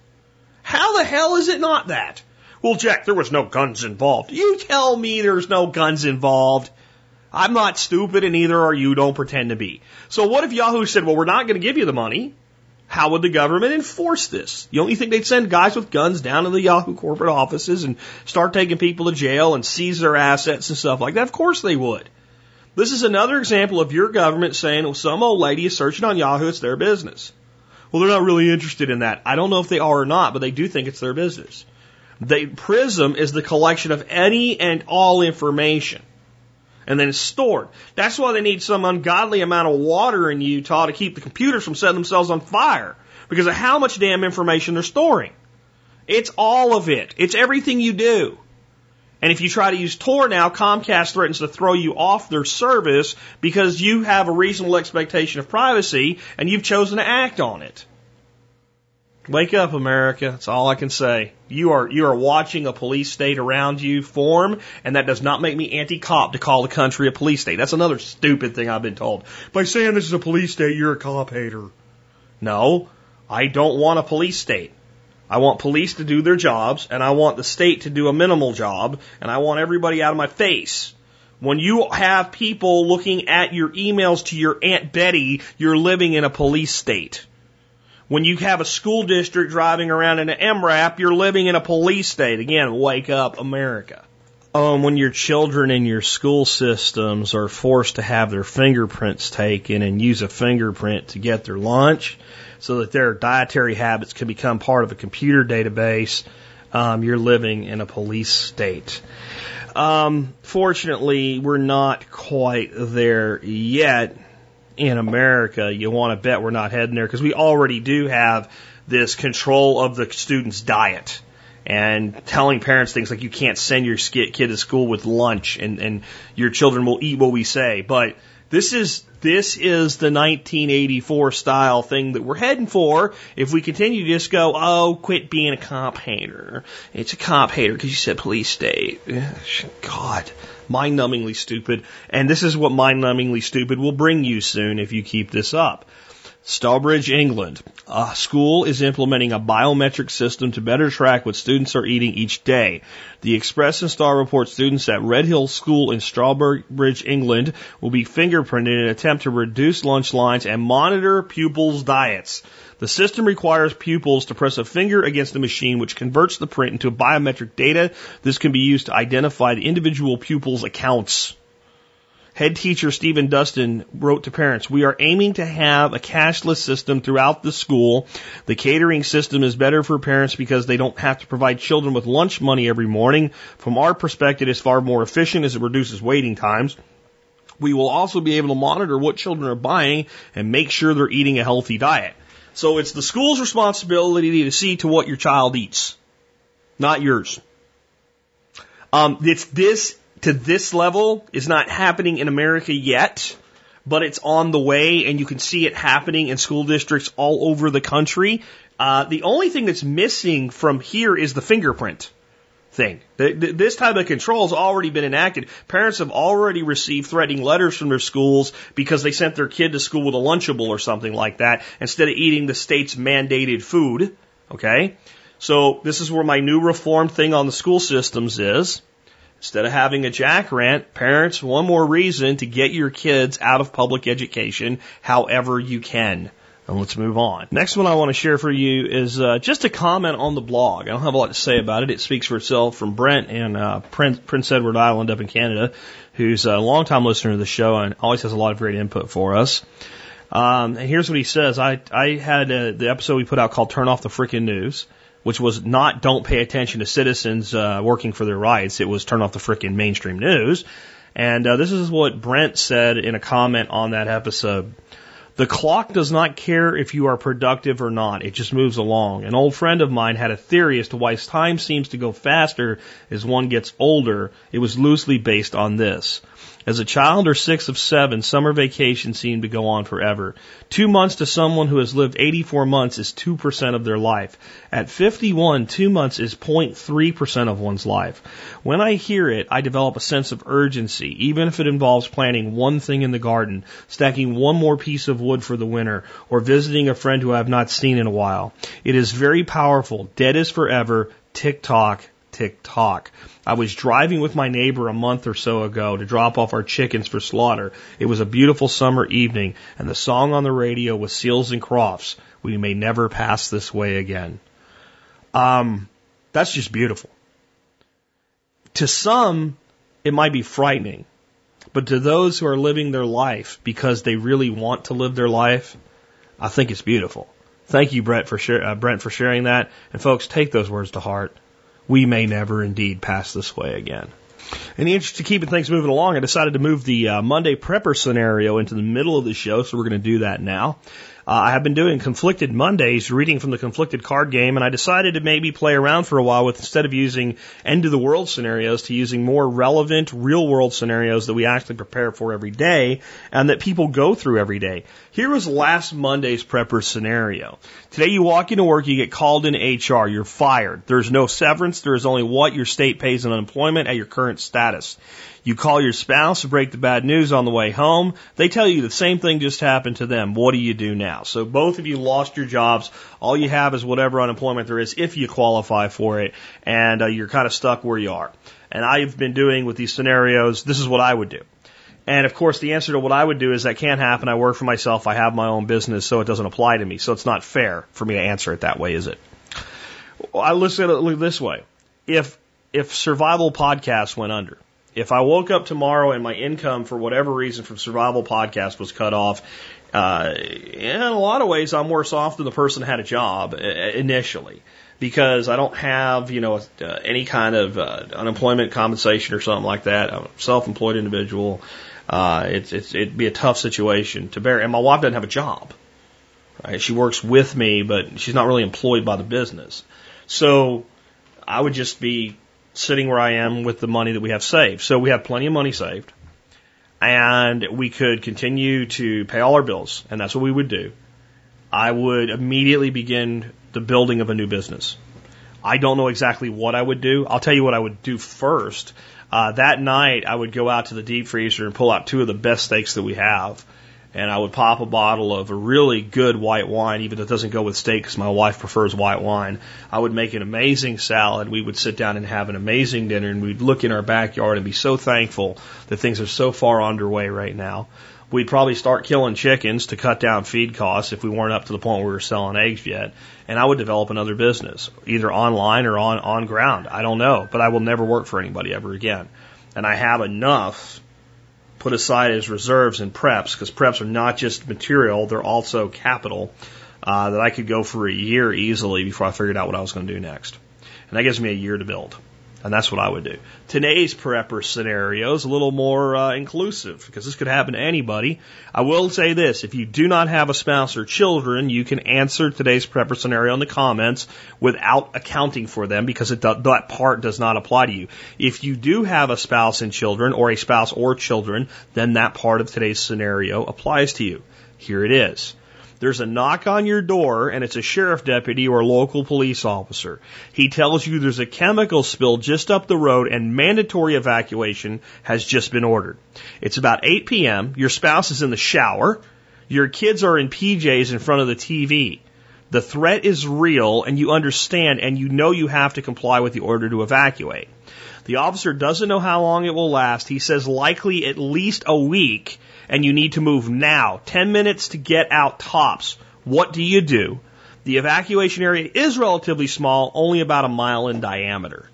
How the hell is it not that? Well, Jack, there was no guns involved. You tell me there's no guns involved. I'm not stupid and neither are you. Don't pretend to be. So what if Yahoo said, well, we're not going to give you the money. How would the government enforce this? You only think they'd send guys with guns down to the Yahoo corporate offices and start taking people to jail and seize their assets and stuff like that? Of course they would. This is another example of your government saying, well, some old lady is searching on Yahoo, it's their business. Well, they're not really interested in that. I don't know if they are or not, but they do think it's their business. The Prism is the collection of any and all information and then it's stored. That's why they need some ungodly amount of water in Utah to keep the computers from setting themselves on fire because of how much damn information they're storing. It's all of it. It's everything you do. And if you try to use Tor now, Comcast threatens to throw you off their service because you have a reasonable expectation of privacy and you've chosen to act on it. Wake up, America. That's all I can say. You are, you are watching a police state around you form, and that does not make me anti-cop to call the country a police state. That's another stupid thing I've been told. By saying this is a police state, you're a cop hater. No, I don't want a police state. I want police to do their jobs, and I want the state to do a minimal job, and I want everybody out of my face. When you have people looking at your emails to your Aunt Betty, you're living in a police state. When you have a school district driving around in an MRAP, you're living in a police state. Again, wake up, America. Um, when your children in your school systems are forced to have their fingerprints taken and use a fingerprint to get their lunch so that their dietary habits can become part of a computer database, um, you're living in a police state. Um, fortunately, we're not quite there yet in America, you want to bet we're not heading there because we already do have this control of the student's diet and telling parents things like you can't send your kid to school with lunch and, and your children will eat what we say. But this is this is the 1984 style thing that we're heading for. If we continue to just go, oh, quit being a cop hater. It's a cop hater because you said police state. God mind numbingly stupid. And this is what mind numbingly stupid will bring you soon if you keep this up. Stourbridge, England. A school is implementing a biometric system to better track what students are eating each day. The Express and Star report students at Red Hill School in Stourbridge, England will be fingerprinted in an attempt to reduce lunch lines and monitor pupils' diets. The system requires pupils to press a finger against a machine which converts the print into biometric data. This can be used to identify the individual pupil's accounts. Head teacher Stephen Dunster wrote to parents, We are aiming to have a cashless system throughout the school. The catering system is better for parents because they don't have to provide children with lunch money every morning. From our perspective, it's far more efficient as it reduces waiting times. We will also be able to monitor what children are buying and make sure they're eating a healthy diet. So it's the school's responsibility to see to what your child eats, not yours. Um, it's this to this level is not happening in America yet, but it's on the way, and you can see it happening in school districts all over the country. Uh, the only thing that's missing from here is the fingerprint thing. This type of control has already been enacted. Parents have already received threatening letters from their schools because they sent their kid to school with a Lunchable or something like that instead of eating the state's mandated food. Okay? So this is where my new reform thing on the school systems is. Instead of having a jack rant, parents, one more reason to get your kids out of public education however you can. And let's move on. Next one I want to share for you is uh, just a comment on the blog. I don't have a lot to say about it. It speaks for itself from Brent in uh, Prince, Prince Edward Island up in Canada, who's a longtime listener to the show and always has a lot of great input for us. Um, and here's what he says. I, I had uh, the episode we put out called Turn Off the Freaking News, which was not don't pay attention to citizens uh, working for their rights. It was turn off the freaking mainstream news. And uh, this is what Brent said in a comment on that episode. The clock does not care if you are productive or not. It just moves along. An old friend of mine had a theory as to why time seems to go faster as one gets older. It was loosely based on this. As a child or six of seven, summer vacation seemed to go on forever. Two months to someone who has lived 84 months is 2% of their life. At 51, two months is 0.3% of one's life. When I hear it, I develop a sense of urgency, even if it involves planting one thing in the garden, stacking one more piece of wood for the winter, or visiting a friend who I have not seen in a while. It is very powerful. Dead is forever. Tick tock, tick tock. I was driving with my neighbor a month or so ago to drop off our chickens for slaughter. It was a beautiful summer evening, and the song on the radio was Seals and Crofts. We may never pass this way again. Um, that's just beautiful. To some, it might be frightening, but to those who are living their life because they really want to live their life, I think it's beautiful. Thank you, Brent, for, share, uh, Brent, for sharing that. And folks, take those words to heart we may never indeed pass this way again. In the interest of keeping things moving along, I decided to move the uh, Monday prepper scenario into the middle of the show, so we're going to do that now. Uh, I have been doing conflicted Mondays, reading from the conflicted card game, and I decided to maybe play around for a while with instead of using end of the world scenarios to using more relevant real world scenarios that we actually prepare for every day and that people go through every day. Here was last Monday's prepper scenario. Today you walk into work, you get called in HR, you're fired. There's no severance, there is only what your state pays in unemployment at your current status. You call your spouse to break the bad news on the way home. They tell you the same thing just happened to them. What do you do now? So both of you lost your jobs. All you have is whatever unemployment there is if you qualify for it, and uh, you're kind of stuck where you are. And I've been doing with these scenarios, this is what I would do. And of course, the answer to what I would do is that can't happen. I work for myself. I have my own business, so it doesn't apply to me. So it's not fair for me to answer it that way, is it? I look at it this way. If, if survival podcasts went under, if I woke up tomorrow and my income, for whatever reason, from Survival Podcast was cut off, uh, in a lot of ways, I'm worse off than the person had a job uh, initially because I don't have, you know, uh, any kind of uh, unemployment compensation or something like that. I'm a self-employed individual. Uh, it's, it's, it'd be a tough situation to bear. And my wife doesn't have a job. Right? She works with me, but she's not really employed by the business. So I would just be sitting where I am with the money that we have saved. So we have plenty of money saved and we could continue to pay all our bills. And that's what we would do. I would immediately begin the building of a new business. I don't know exactly what I would do. I'll tell you what I would do first. Uh, that night, I would go out to the deep freezer and pull out two of the best steaks that we have and I would pop a bottle of a really good white wine, even though it doesn't go with steak because my wife prefers white wine. I would make an amazing salad. We would sit down and have an amazing dinner, and we'd look in our backyard and be so thankful that things are so far underway right now. We'd probably start killing chickens to cut down feed costs if we weren't up to the point where we were selling eggs yet. And I would develop another business, either online or on, on ground. I don't know, but I will never work for anybody ever again. And I have enough put aside as reserves and preps, because preps are not just material, they're also capital, uh, that I could go for a year easily before I figured out what I was going to do next. And that gives me a year to build. And that's what I would do. Today's prepper scenario is a little more uh, inclusive because this could happen to anybody. I will say this if you do not have a spouse or children, you can answer today's prepper scenario in the comments without accounting for them because it, that part does not apply to you. If you do have a spouse and children or a spouse or children, then that part of today's scenario applies to you. Here it is. There's a knock on your door and it's a sheriff deputy or local police officer. He tells you there's a chemical spill just up the road and mandatory evacuation has just been ordered. It's about 8 p.m. Your spouse is in the shower. Your kids are in PJs in front of the TV. The threat is real and you understand and you know you have to comply with the order to evacuate. The officer doesn't know how long it will last. He says likely at least a week and you need to move now. 10 minutes to get out tops. What do you do? The evacuation area is relatively small, only about a mile in diameter.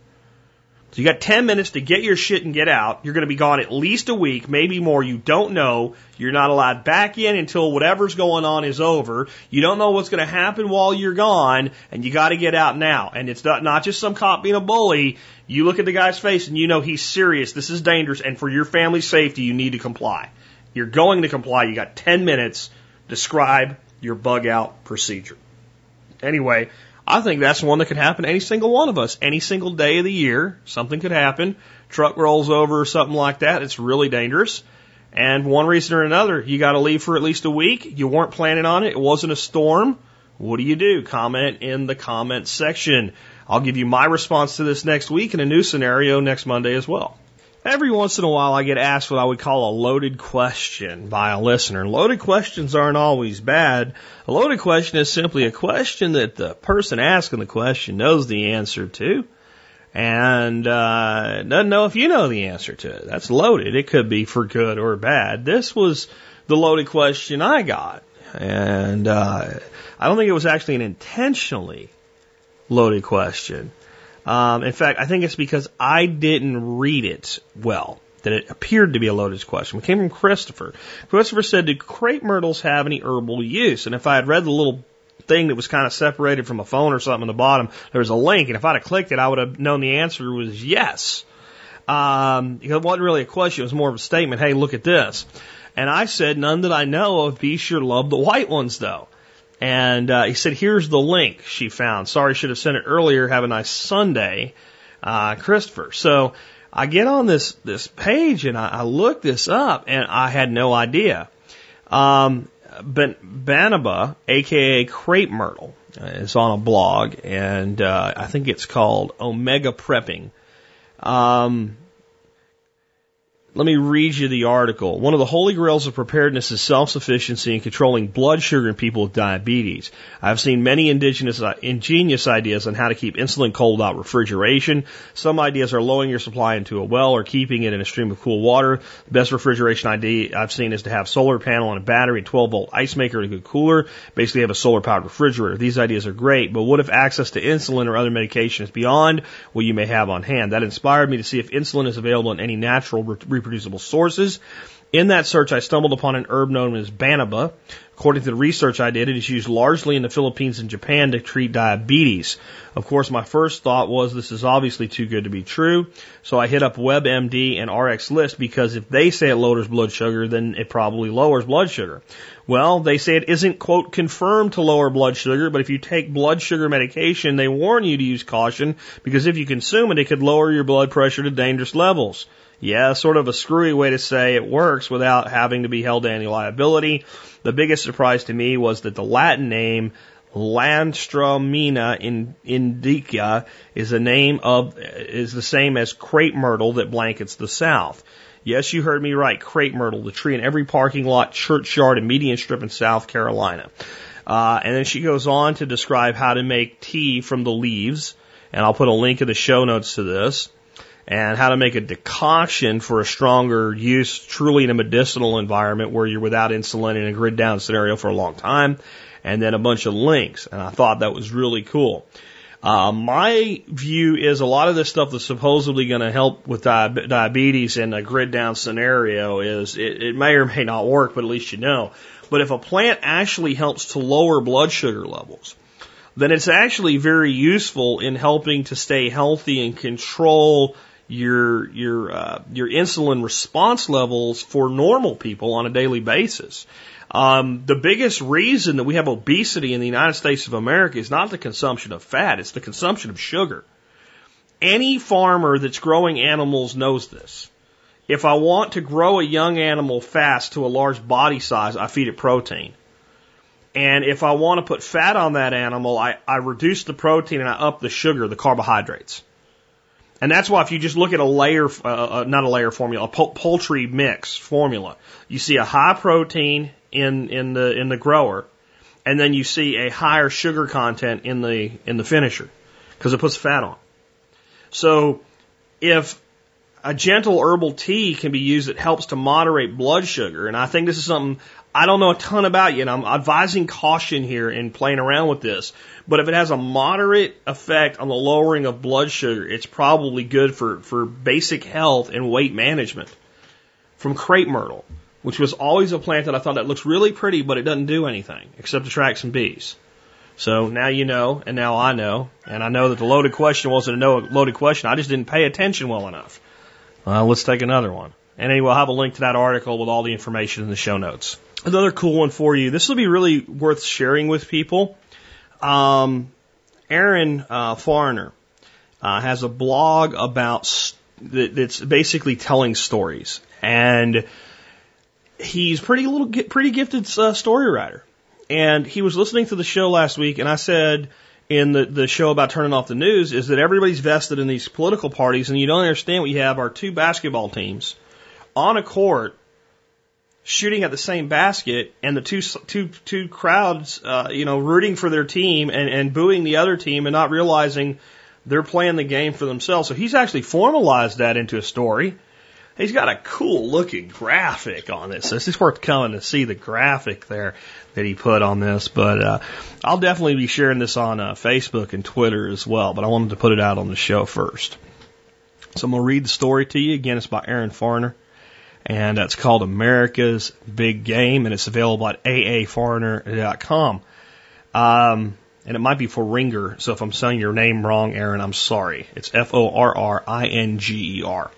So you got 10 minutes to get your shit and get out. You're going to be gone at least a week, maybe more. You don't know. You're not allowed back in until whatever's going on is over. You don't know what's going to happen while you're gone, and you got to get out now. And it's not, not just some cop being a bully. You look at the guy's face and you know he's serious. This is dangerous, and for your family's safety, you need to comply. You're going to comply. You got 10 minutes. Describe your bug out procedure. Anyway, I think that's one that could happen to any single one of us. Any single day of the year, something could happen. Truck rolls over or something like that. It's really dangerous. And one reason or another, you got to leave for at least a week. You weren't planning on it. It wasn't a storm. What do you do? Comment in the comment section. I'll give you my response to this next week in a new scenario next Monday as well. Every once in a while, I get asked what I would call a loaded question by a listener. Loaded questions aren't always bad. A loaded question is simply a question that the person asking the question knows the answer to and uh, doesn't know if you know the answer to it. That's loaded. It could be for good or bad. This was the loaded question I got. And uh, I don't think it was actually an intentionally loaded question. Um, in fact, I think it's because I didn't read it well that it appeared to be a loaded question. It came from Christopher. Christopher said, "Do crepe myrtles have any herbal use?" And if I had read the little thing that was kind of separated from a phone or something on the bottom, there was a link, and if I'd have clicked it, I would have known the answer was yes. Um, it wasn't really a question; it was more of a statement. Hey, look at this. And I said, none that I know of. Be sure love the white ones, though. And uh, he said, "Here's the link she found. Sorry, should have sent it earlier. Have a nice Sunday, uh, Christopher." So I get on this this page and I, I look this up, and I had no idea. Um, ben, Banaba, aka crepe myrtle, uh, is on a blog, and uh, I think it's called Omega Prepping. Um, let me read you the article. One of the holy grails of preparedness is self-sufficiency in controlling blood sugar in people with diabetes. I've seen many indigenous, uh, ingenious ideas on how to keep insulin cold without refrigeration. Some ideas are lowering your supply into a well or keeping it in a stream of cool water. The best refrigeration idea I've seen is to have solar panel and a battery, 12 volt ice maker, and a good cooler. Basically have a solar powered refrigerator. These ideas are great, but what if access to insulin or other medication is beyond what you may have on hand? That inspired me to see if insulin is available in any natural re- reproducible sources. In that search, I stumbled upon an herb known as Banaba. According to the research I did, it is used largely in the Philippines and Japan to treat diabetes. Of course, my first thought was this is obviously too good to be true. So I hit up WebMD and RxList because if they say it lowers blood sugar, then it probably lowers blood sugar. Well, they say it isn't, quote, confirmed to lower blood sugar, but if you take blood sugar medication, they warn you to use caution because if you consume it, it could lower your blood pressure to dangerous levels. Yeah, sort of a screwy way to say it works without having to be held to any liability. The biggest surprise to me was that the Latin name Lagerstroemia indica is a name of is the same as crepe myrtle that blankets the South. Yes, you heard me right. Crepe myrtle, the tree in every parking lot, churchyard, and median strip in South Carolina. Uh, and then she goes on to describe how to make tea from the leaves, and I'll put a link in the show notes to this and how to make a decoction for a stronger use truly in a medicinal environment where you're without insulin in a grid down scenario for a long time, and then a bunch of links. And I thought that was really cool. Uh, my view is a lot of this stuff that's supposedly going to help with di- diabetes in a grid down scenario is it, it may or may not work, but at least you know. But if a plant actually helps to lower blood sugar levels, then it's actually very useful in helping to stay healthy and control your your uh, your insulin response levels for normal people on a daily basis. Um, the biggest reason that we have obesity in the United States of America is not the consumption of fat; it's the consumption of sugar. Any farmer that's growing animals knows this. If I want to grow a young animal fast to a large body size, I feed it protein. And if I want to put fat on that animal, I, I reduce the protein and I up the sugar, the carbohydrates. And that's why if you just look at a layer, uh, uh, not a layer formula, a poultry mix formula, you see a high protein in, in the, in the grower, and then you see a higher sugar content in the, in the finisher, because it puts fat on. So if a gentle herbal tea can be used that helps to moderate blood sugar, and I think this is something I don't know a ton about you, and I'm advising caution here in playing around with this. But if it has a moderate effect on the lowering of blood sugar, it's probably good for, for basic health and weight management. From crepe myrtle, which was always a plant that I thought that looks really pretty, but it doesn't do anything except attract some bees. So now you know, and now I know, and I know that the loaded question wasn't a no loaded question. I just didn't pay attention well enough. Well, let's take another one. And anyway, we'll have a link to that article with all the information in the show notes. Another cool one for you. This will be really worth sharing with people. Um, Aaron uh, Farner uh, has a blog about st- that's basically telling stories, and he's pretty little pretty gifted uh, story writer. And he was listening to the show last week, and I said in the the show about turning off the news is that everybody's vested in these political parties, and you don't understand what you have are two basketball teams on a court shooting at the same basket and the two two two crowds uh, you know rooting for their team and, and booing the other team and not realizing they're playing the game for themselves. So he's actually formalized that into a story. He's got a cool looking graphic on this. This is worth coming to see the graphic there that he put on this. But uh, I'll definitely be sharing this on uh, Facebook and Twitter as well. But I wanted to put it out on the show first. So I'm gonna read the story to you again. It's by Aaron Farner and it's called America's Big Game, and it's available at aaforringer.com. Um, and it might be Forringer, so if I'm saying your name wrong, Aaron, I'm sorry. It's F O R R I N G E R.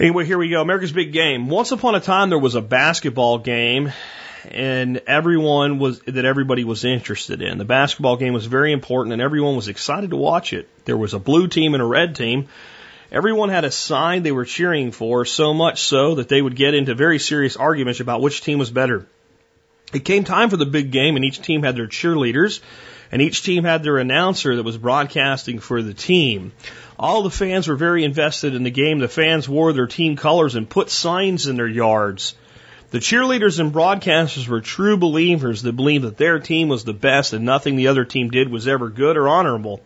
Anyway, here we go. America's Big Game. Once upon a time, there was a basketball game, and everyone was that everybody was interested in. The basketball game was very important, and everyone was excited to watch it. There was a blue team and a red team. Everyone had a side they were cheering for, so much so that they would get into very serious arguments about which team was better. It came time for the big game, and each team had their cheerleaders, and each team had their announcer that was broadcasting for the team. All the fans were very invested in the game. The fans wore their team colors and put signs in their yards. The cheerleaders and broadcasters were true believers that believed that their team was the best and nothing the other team did was ever good or honorable.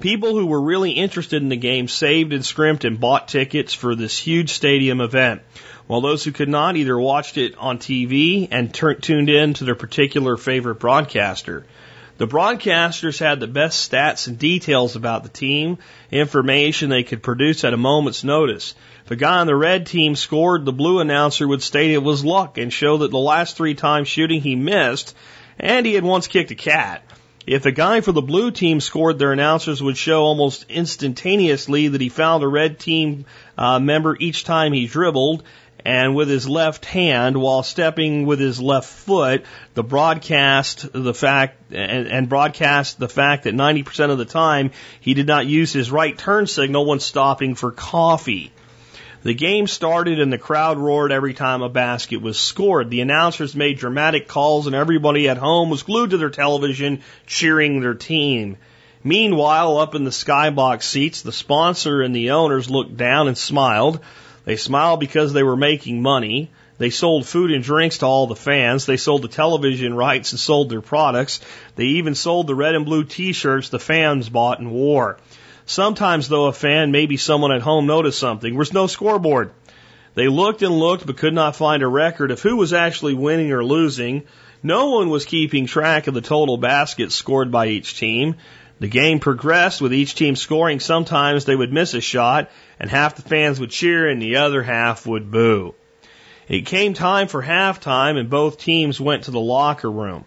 People who were really interested in the game saved and scrimped and bought tickets for this huge stadium event, while those who could not either watched it on TV and tuned in to their particular favorite broadcaster. The broadcasters had the best stats and details about the team, information they could produce at a moment's notice. If a guy on the red team scored, the blue announcer would state it was luck and show that the last three times shooting he missed, and he had once kicked a cat. If the guy for the blue team scored, their announcers would show almost instantaneously that he found a red team uh, member each time he dribbled, and with his left hand while stepping with his left foot, the broadcast the fact and, and broadcast the fact that 90% of the time he did not use his right turn signal when stopping for coffee. The game started and the crowd roared every time a basket was scored. The announcers made dramatic calls and everybody at home was glued to their television cheering their team. Meanwhile, up in the skybox seats, the sponsor and the owners looked down and smiled. They smiled because they were making money. They sold food and drinks to all the fans. They sold the television rights and sold their products. They even sold the red and blue t-shirts the fans bought and wore. Sometimes, though, a fan, maybe someone at home noticed something. There was no scoreboard. They looked and looked but could not find a record of who was actually winning or losing. No one was keeping track of the total baskets scored by each team. The game progressed with each team scoring. Sometimes they would miss a shot and half the fans would cheer and the other half would boo. It came time for halftime and both teams went to the locker room.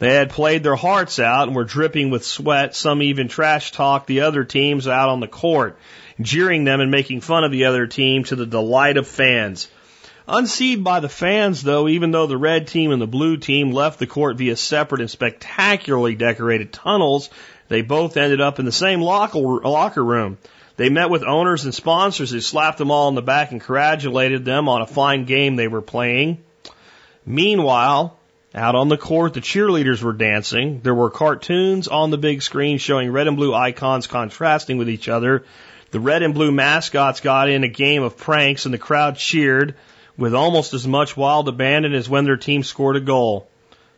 They had played their hearts out and were dripping with sweat. Some even trash talked the other teams out on the court, jeering them and making fun of the other team to the delight of fans. Unseen by the fans, though, even though the red team and the blue team left the court via separate and spectacularly decorated tunnels, they both ended up in the same locker, locker room. They met with owners and sponsors who slapped them all on the back and congratulated them on a fine game they were playing. Meanwhile, out on the court, the cheerleaders were dancing. There were cartoons on the big screen showing red and blue icons contrasting with each other. The red and blue mascots got in a game of pranks and the crowd cheered with almost as much wild abandon as when their team scored a goal.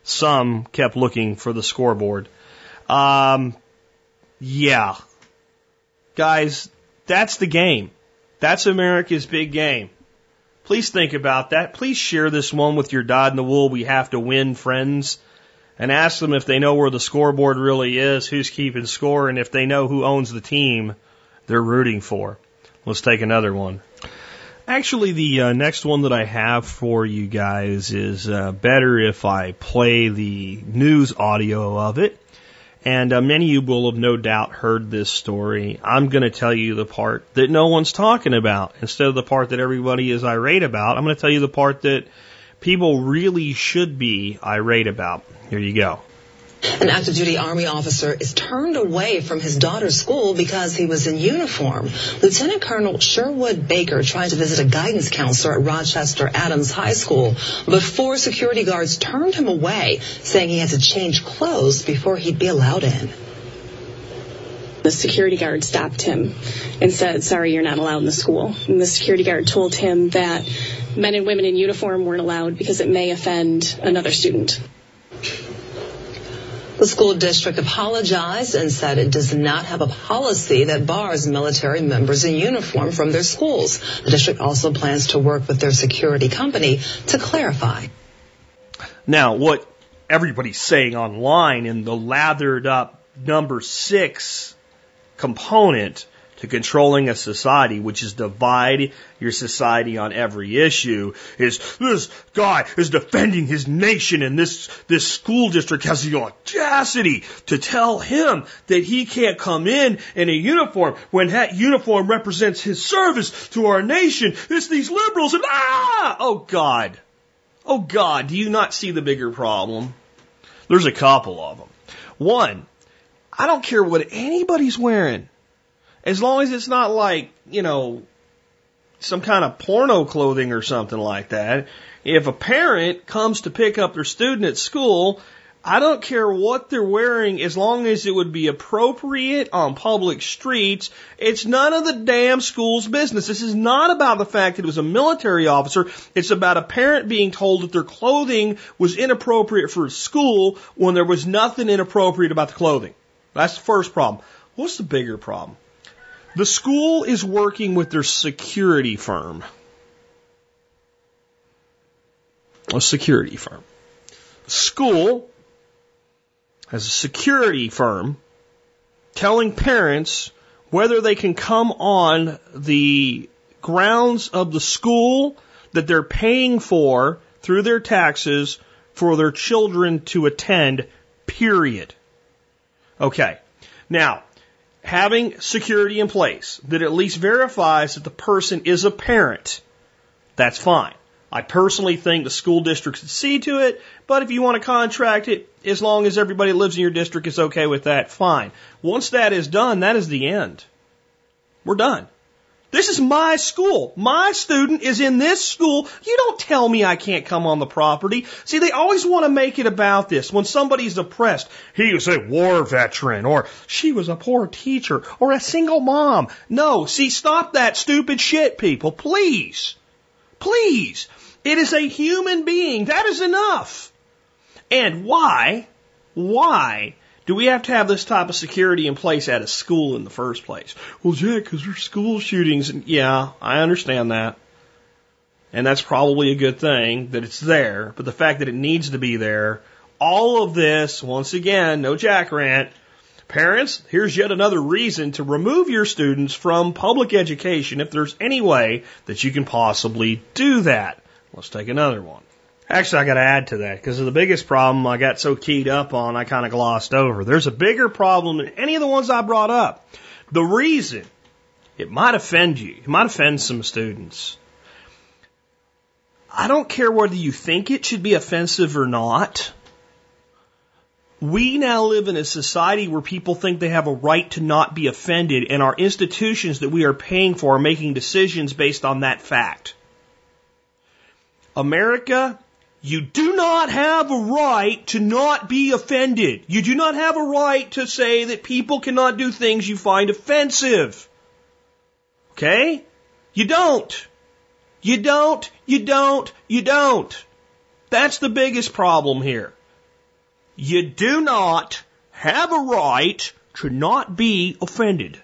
Some kept looking for the scoreboard. Um, yeah. Guys, that's the game. That's America's big game. Please think about that. Please share this one with your dyed in the wool we have to win friends and ask them if they know where the scoreboard really is, who's keeping score, and if they know who owns the team they're rooting for. Let's take another one. Actually, the uh, next one that I have for you guys is uh, better if I play the news audio of it. And uh, many of you will have no doubt heard this story. I'm going to tell you the part that no one's talking about instead of the part that everybody is irate about. I'm going to tell you the part that people really should be irate about. Here you go. An active duty Army officer is turned away from his daughter's school because he was in uniform. Lieutenant Colonel Sherwood Baker tried to visit a guidance counselor at Rochester Adams High School, but four security guards turned him away, saying he had to change clothes before he'd be allowed in. The security guard stopped him and said, sorry, you're not allowed in the school. And the security guard told him that men and women in uniform weren't allowed because it may offend another student. The school district apologized and said it does not have a policy that bars military members in uniform from their schools. The district also plans to work with their security company to clarify. Now, what everybody's saying online in the lathered up number six component to controlling a society, which is divide your society on every issue, is this guy is defending his nation and this, this school district has the audacity to tell him that he can't come in in a uniform when that uniform represents his service to our nation. It's these liberals and ah! Oh God. Oh God, do you not see the bigger problem? There's a couple of them. One, I don't care what anybody's wearing. As long as it's not like, you know, some kind of porno clothing or something like that. If a parent comes to pick up their student at school, I don't care what they're wearing as long as it would be appropriate on public streets. It's none of the damn school's business. This is not about the fact that it was a military officer. It's about a parent being told that their clothing was inappropriate for school when there was nothing inappropriate about the clothing. That's the first problem. What's the bigger problem? The school is working with their security firm. A security firm. School has a security firm telling parents whether they can come on the grounds of the school that they're paying for through their taxes for their children to attend, period. Okay. Now, having security in place that at least verifies that the person is a parent, that's fine. I personally think the school district should see to it, but if you want to contract it, as long as everybody lives in your district is okay with that, fine. Once that is done, that is the end. We're done. This is my school. My student is in this school. You don't tell me I can't come on the property. See, they always want to make it about this. When somebody's depressed, he was a war veteran, or she was a poor teacher, or a single mom. No, see, stop that stupid shit, people. Please. Please. It is a human being. That is enough. And why, why do we have to have this type of security in place at a school in the first place? Well, Jack, because there's school shootings. And yeah, I understand that. And that's probably a good thing that it's there. But the fact that it needs to be there, all of this, once again, no Jack rant. Parents, here's yet another reason to remove your students from public education if there's any way that you can possibly do that. Let's take another one. Actually, I got to add to that because the biggest problem I got so keyed up on, I kind of glossed over. There's a bigger problem than any of the ones I brought up. The reason it might offend you, it might offend some students. I don't care whether you think it should be offensive or not. We now live in a society where people think they have a right to not be offended, and our institutions that we are paying for are making decisions based on that fact. America you do not have a right to not be offended. You do not have a right to say that people cannot do things you find offensive. Okay? You don't. You don't, you don't, you don't. That's the biggest problem here. You do not have a right to not be offended.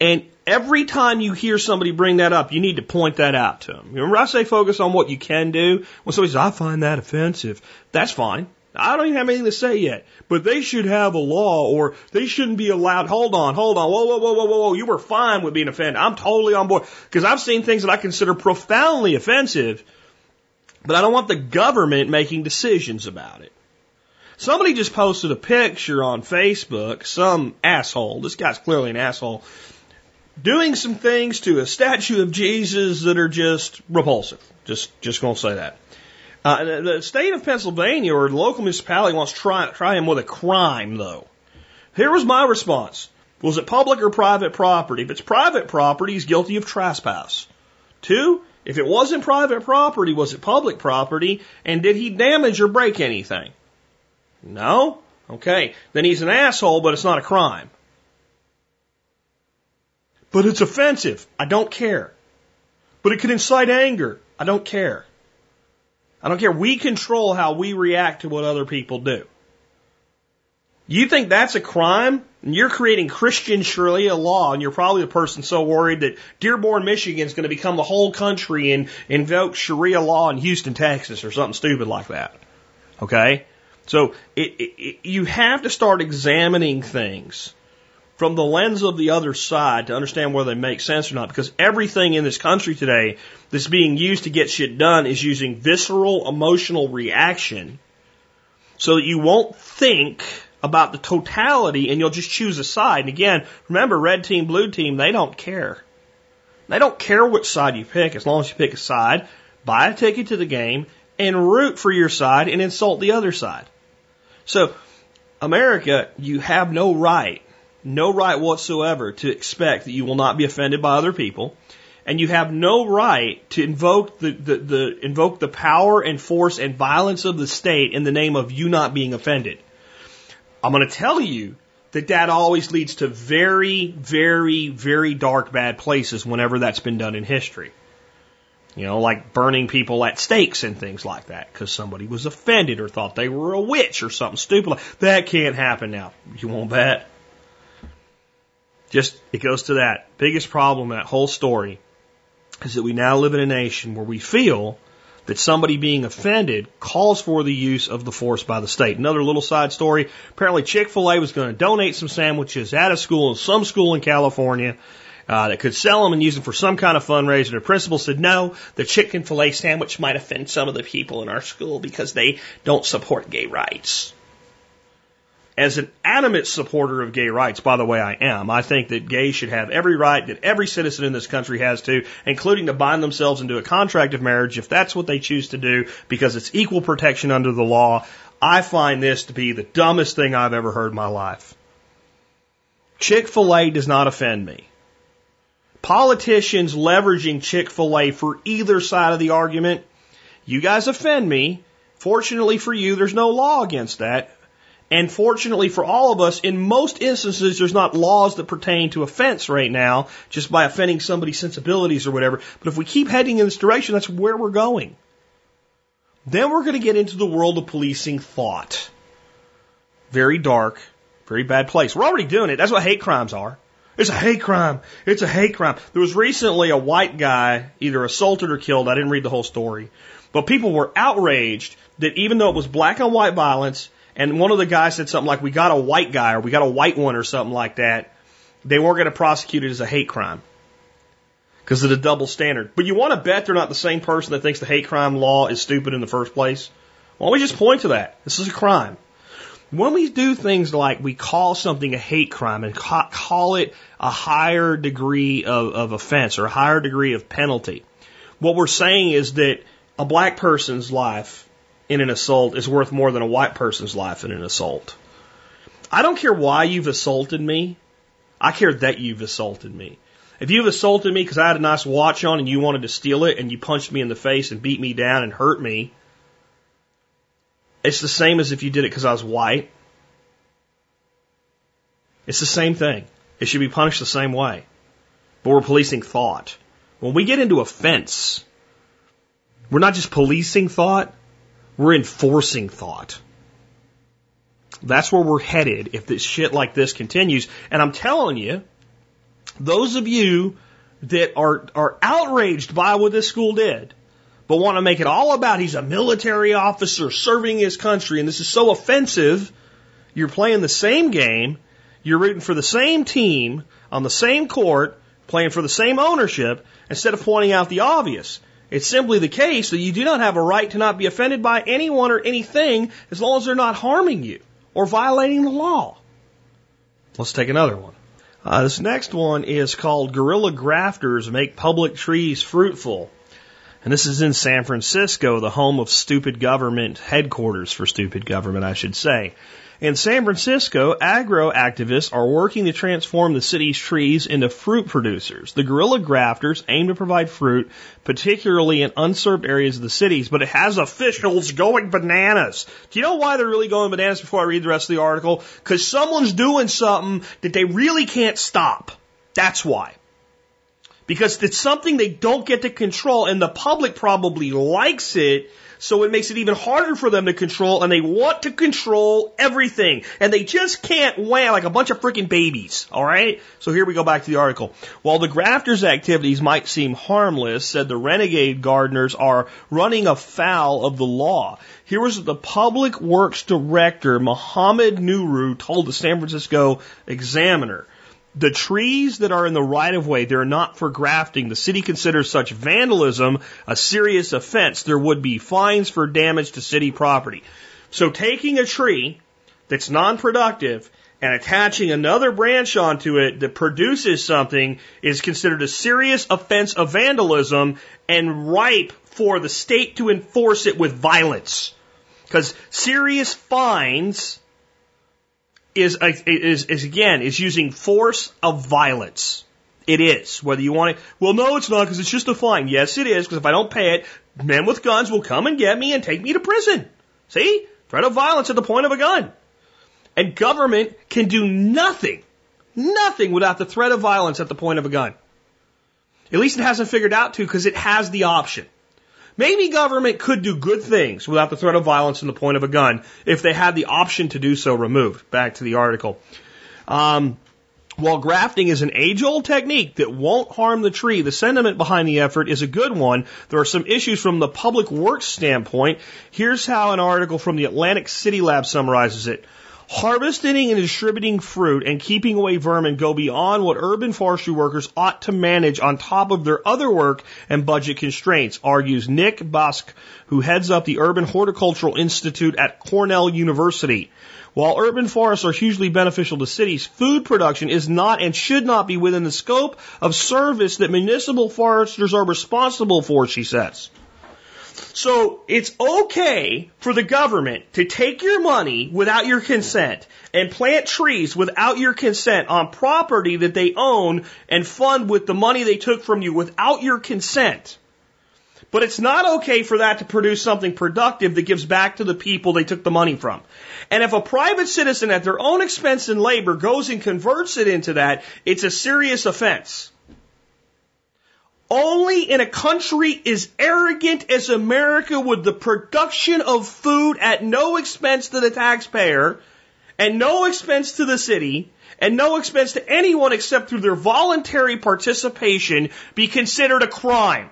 And every time you hear somebody bring that up, you need to point that out to them. Remember, I say focus on what you can do. When somebody says, I find that offensive, that's fine. I don't even have anything to say yet. But they should have a law or they shouldn't be allowed. Hold on, hold on. Whoa, whoa, whoa, whoa, whoa, whoa. You were fine with being offended. I'm totally on board. Because I've seen things that I consider profoundly offensive, but I don't want the government making decisions about it. Somebody just posted a picture on Facebook, some asshole, this guy's clearly an asshole, doing some things to a statue of Jesus that are just repulsive. Just, just gonna say that. Uh, the state of Pennsylvania or local municipality wants to try, try him with a crime, though. Here was my response. Was it public or private property? If it's private property, he's guilty of trespass. Two, if it wasn't private property, was it public property? And did he damage or break anything? No? Okay. Then he's an asshole, but it's not a crime. But it's offensive. I don't care. But it could incite anger. I don't care. I don't care. We control how we react to what other people do. You think that's a crime? And you're creating Christian Sharia law, and you're probably the person so worried that Dearborn, Michigan is going to become the whole country and invoke Sharia law in Houston, Texas, or something stupid like that. Okay? So it, it, it, you have to start examining things from the lens of the other side to understand whether they make sense or not. Because everything in this country today that's being used to get shit done is using visceral emotional reaction so that you won't think about the totality and you'll just choose a side. And again, remember, red team, blue team, they don't care. They don't care which side you pick as long as you pick a side, buy a ticket to the game, and root for your side and insult the other side. So, America, you have no right no right whatsoever to expect that you will not be offended by other people, and you have no right to invoke the, the, the invoke the power and force and violence of the state in the name of you not being offended. I'm going to tell you that that always leads to very, very, very dark, bad places whenever that's been done in history. You know, like burning people at stakes and things like that because somebody was offended or thought they were a witch or something stupid. That can't happen now. You won't bet. Just, it goes to that. Biggest problem in that whole story is that we now live in a nation where we feel that somebody being offended calls for the use of the force by the state. Another little side story. Apparently Chick-fil-A was going to donate some sandwiches at a school, some school in California, uh, that could sell them and use them for some kind of fundraiser. The principal said, no, the chicken filet sandwich might offend some of the people in our school because they don't support gay rights as an adamant supporter of gay rights, by the way, I am. I think that gays should have every right that every citizen in this country has to, including to bind themselves into a contract of marriage if that's what they choose to do because it's equal protection under the law. I find this to be the dumbest thing I've ever heard in my life. Chick-fil-A does not offend me. Politicians leveraging Chick-fil-A for either side of the argument, you guys offend me. Fortunately for you, there's no law against that. And fortunately for all of us, in most instances, there's not laws that pertain to offense right now, just by offending somebody's sensibilities or whatever. But if we keep heading in this direction, that's where we're going. Then we're going to get into the world of policing thought. Very dark, very bad place. We're already doing it. That's what hate crimes are. It's a hate crime. It's a hate crime. There was recently a white guy either assaulted or killed. I didn't read the whole story. But people were outraged that even though it was black on white violence, and one of the guys said something like, we got a white guy or we got a white one or something like that. They weren't going to prosecute it as a hate crime. because of the double standard. But you want to bet they're not the same person that thinks the hate crime law is stupid in the first place? Why don't we just point to that? This is a crime. When we do things like we call something a hate crime and ca- call it a higher degree of, of offense or a higher degree of penalty, what we're saying is that a black person's life in an assault is worth more than a white person's life in an assault. I don't care why you've assaulted me. I care that you've assaulted me. If you've assaulted me because I had a nice watch on and you wanted to steal it and you punched me in the face and beat me down and hurt me, it's the same as if you did it because I was white. It's the same thing. It should be punished the same way. But we're policing thought. When we get into offense, we're not just policing thought, we're enforcing thought. That's where we're headed if this shit like this continues. And I'm telling you, those of you that are, are outraged by what this school did, but want to make it all about he's a military officer serving his country and this is so offensive, you're playing the same game, you're rooting for the same team on the same court, playing for the same ownership, instead of pointing out the obvious. It's simply the case that you do not have a right to not be offended by anyone or anything as long as they're not harming you or violating the law. Let's take another one. Uh, this next one is called Guerrilla Grafters Make Public Trees Fruitful. And this is in San Francisco, the home of stupid government, headquarters for stupid government, I should say. In San Francisco, agro activists are working to transform the city's trees into fruit producers. The guerrilla grafters aim to provide fruit, particularly in unserved areas of the cities, but it has officials going bananas. Do you know why they're really going bananas before I read the rest of the article? Because someone's doing something that they really can't stop. That's why. Because it's something they don't get to control and the public probably likes it so it makes it even harder for them to control, and they want to control everything. And they just can't wham like a bunch of freaking babies. Alright? So here we go back to the article. While the grafters' activities might seem harmless, said the renegade gardeners are running afoul of the law. Here was the public works director, Mohammed Nuru, told the San Francisco Examiner. The trees that are in the right of way, they're not for grafting. The city considers such vandalism a serious offense. There would be fines for damage to city property. So taking a tree that's non-productive and attaching another branch onto it that produces something is considered a serious offense of vandalism and ripe for the state to enforce it with violence. Because serious fines is, is, is again, is using force of violence. It is. Whether you want it. Well, no, it's not because it's just a fine. Yes, it is because if I don't pay it, men with guns will come and get me and take me to prison. See? Threat of violence at the point of a gun. And government can do nothing, nothing without the threat of violence at the point of a gun. At least it hasn't figured out to because it has the option. Maybe government could do good things without the threat of violence and the point of a gun if they had the option to do so removed. Back to the article. Um, while grafting is an age old technique that won't harm the tree, the sentiment behind the effort is a good one. There are some issues from the public works standpoint. Here's how an article from the Atlantic City Lab summarizes it. Harvesting and distributing fruit and keeping away vermin go beyond what urban forestry workers ought to manage on top of their other work and budget constraints, argues Nick Busk, who heads up the Urban Horticultural Institute at Cornell University. While urban forests are hugely beneficial to cities, food production is not and should not be within the scope of service that municipal foresters are responsible for, she says. So it's okay for the government to take your money without your consent and plant trees without your consent on property that they own and fund with the money they took from you without your consent. But it's not okay for that to produce something productive that gives back to the people they took the money from. And if a private citizen at their own expense and labor goes and converts it into that, it's a serious offense. Only in a country as arrogant as America would the production of food at no expense to the taxpayer and no expense to the city and no expense to anyone except through their voluntary participation be considered a crime.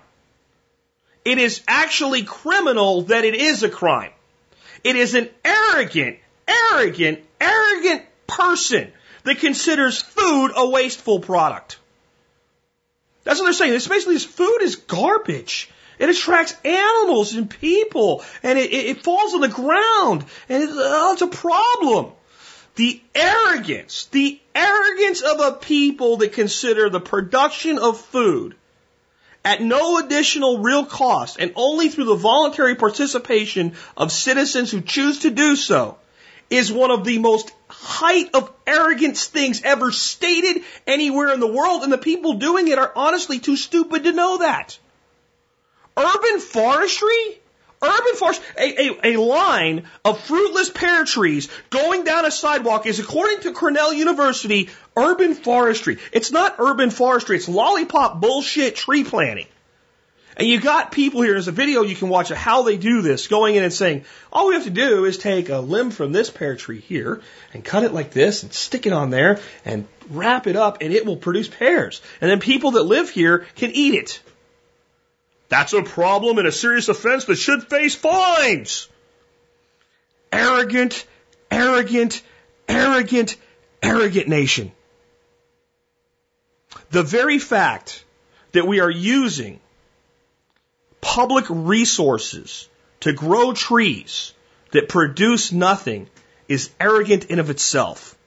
It is actually criminal that it is a crime. It is an arrogant, arrogant, arrogant person that considers food a wasteful product. That's what they're saying. It's basically this food is garbage. It attracts animals and people, and it, it, it falls on the ground, and it, oh, it's a problem. The arrogance, the arrogance of a people that consider the production of food at no additional real cost and only through the voluntary participation of citizens who choose to do so is one of the most height of arrogance things ever stated anywhere in the world, and the people doing it are honestly too stupid to know that. Urban forestry? Urban forestry, a, a, a line of fruitless pear trees going down a sidewalk is, according to Cornell University, urban forestry. It's not urban forestry, it's lollipop bullshit tree planting. And you got people here, there's a video you can watch of how they do this, going in and saying, all we have to do is take a limb from this pear tree here and cut it like this and stick it on there and wrap it up and it will produce pears. And then people that live here can eat it. That's a problem and a serious offense that should face fines. Arrogant, arrogant, arrogant, arrogant nation. The very fact that we are using public resources to grow trees that produce nothing is arrogant in of itself.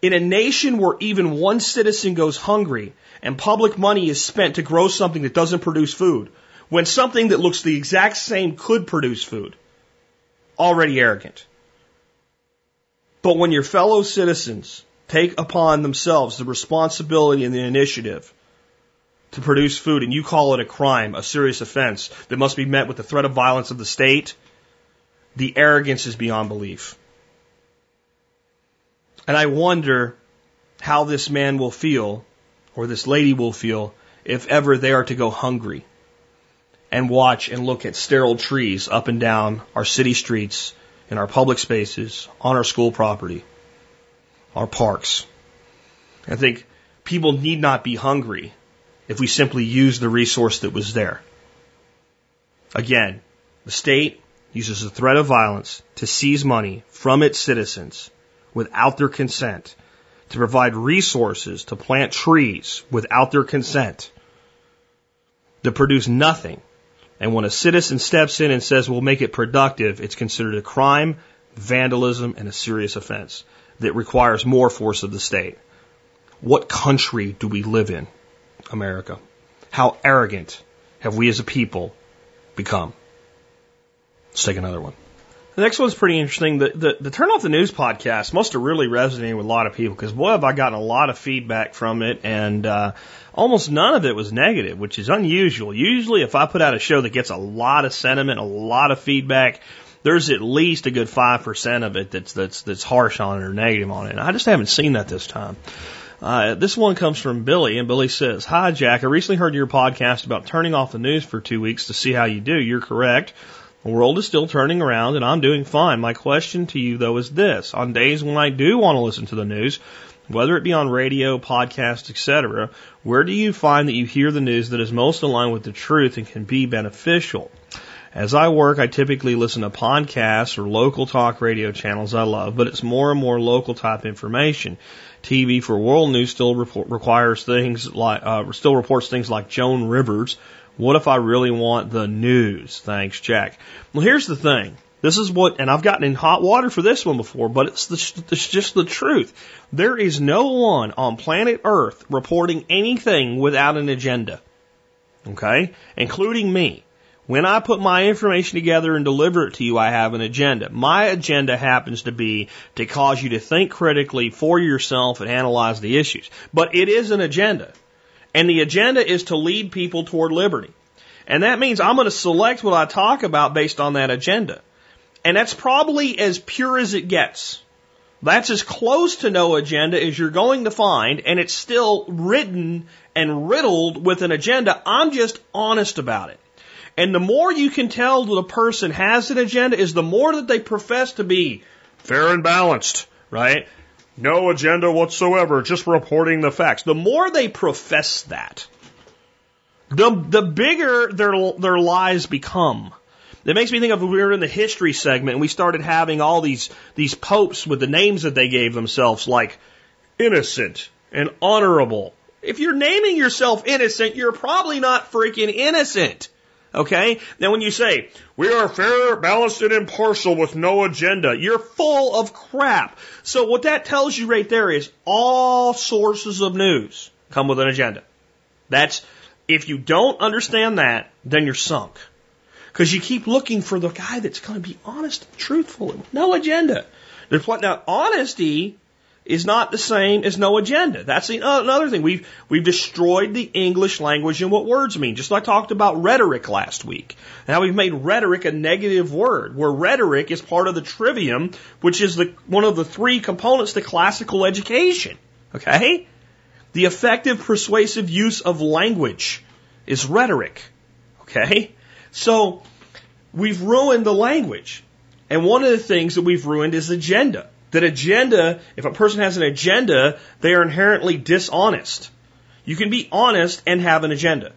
In a nation where even one citizen goes hungry and public money is spent to grow something that doesn't produce food, when something that looks the exact same could produce food, already arrogant. But when your fellow citizens take upon themselves the responsibility and the initiative to produce food and you call it a crime, a serious offense that must be met with the threat of violence of the state, the arrogance is beyond belief. And I wonder how this man will feel or this lady will feel if ever they are to go hungry and watch and look at sterile trees up and down our city streets, in our public spaces, on our school property, our parks. I think people need not be hungry if we simply use the resource that was there. Again, the state uses the threat of violence to seize money from its citizens without their consent, to provide resources to plant trees without their consent, to produce nothing. And when a citizen steps in and says we'll make it productive, it's considered a crime, vandalism, and a serious offense that requires more force of the state. What country do we live in? America. How arrogant have we as a people become? Let's take another one. The next one's pretty interesting. The, the, the Turn Off the News podcast must have really resonated with a lot of people because, boy, have I gotten a lot of feedback from it, and uh, almost none of it was negative, which is unusual. Usually, if I put out a show that gets a lot of sentiment, a lot of feedback, there's at least a good 5% of it that's, that's, that's harsh on it or negative on it. And I just haven't seen that this time. Uh, this one comes from Billy, and Billy says, Hi, Jack. I recently heard your podcast about turning off the news for two weeks to see how you do. You're correct. The world is still turning around, and I'm doing fine. My question to you, though, is this. On days when I do want to listen to the news, whether it be on radio, podcast, etc., where do you find that you hear the news that is most aligned with the truth and can be beneficial? As I work, I typically listen to podcasts or local talk radio channels I love, but it's more and more local type information. TV for world news still report, requires things like, uh, still reports things like Joan Rivers. What if I really want the news? Thanks, Jack. Well, here's the thing. This is what, and I've gotten in hot water for this one before, but it's, the, it's just the truth. There is no one on planet Earth reporting anything without an agenda. Okay? Including me. When I put my information together and deliver it to you, I have an agenda. My agenda happens to be to cause you to think critically for yourself and analyze the issues. But it is an agenda. And the agenda is to lead people toward liberty. And that means I'm going to select what I talk about based on that agenda. And that's probably as pure as it gets. That's as close to no agenda as you're going to find, and it's still written and riddled with an agenda. I'm just honest about it. And the more you can tell that a person has an agenda is the more that they profess to be fair and balanced, right? No agenda whatsoever, just reporting the facts. The more they profess that, the, the bigger their, their lies become. It makes me think of we were in the history segment and we started having all these, these popes with the names that they gave themselves like innocent and honorable If you're naming yourself innocent, you're probably not freaking innocent. Okay? Now when you say, we are fair, balanced, and impartial with no agenda, you're full of crap. So what that tells you right there is all sources of news come with an agenda. That's, if you don't understand that, then you're sunk. Because you keep looking for the guy that's going to be honest and truthful and no agenda. Now honesty is not the same as no agenda. That's the, uh, another thing. We've, we've destroyed the English language and what words mean. Just like I talked about rhetoric last week. Now we've made rhetoric a negative word, where rhetoric is part of the trivium, which is the, one of the three components to classical education. Okay? The effective persuasive use of language is rhetoric. Okay? So, we've ruined the language. And one of the things that we've ruined is agenda. That agenda, if a person has an agenda, they are inherently dishonest. You can be honest and have an agenda.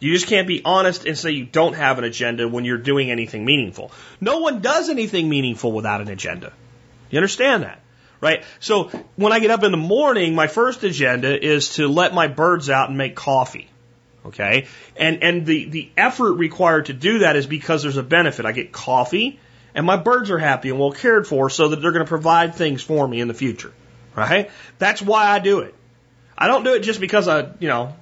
You just can't be honest and say you don't have an agenda when you're doing anything meaningful. No one does anything meaningful without an agenda. You understand that? Right? So when I get up in the morning, my first agenda is to let my birds out and make coffee. Okay? And, and the, the effort required to do that is because there's a benefit. I get coffee and my birds are happy and well cared for so that they're going to provide things for me in the future. Right? That's why I do it. I don't do it just because I, you know,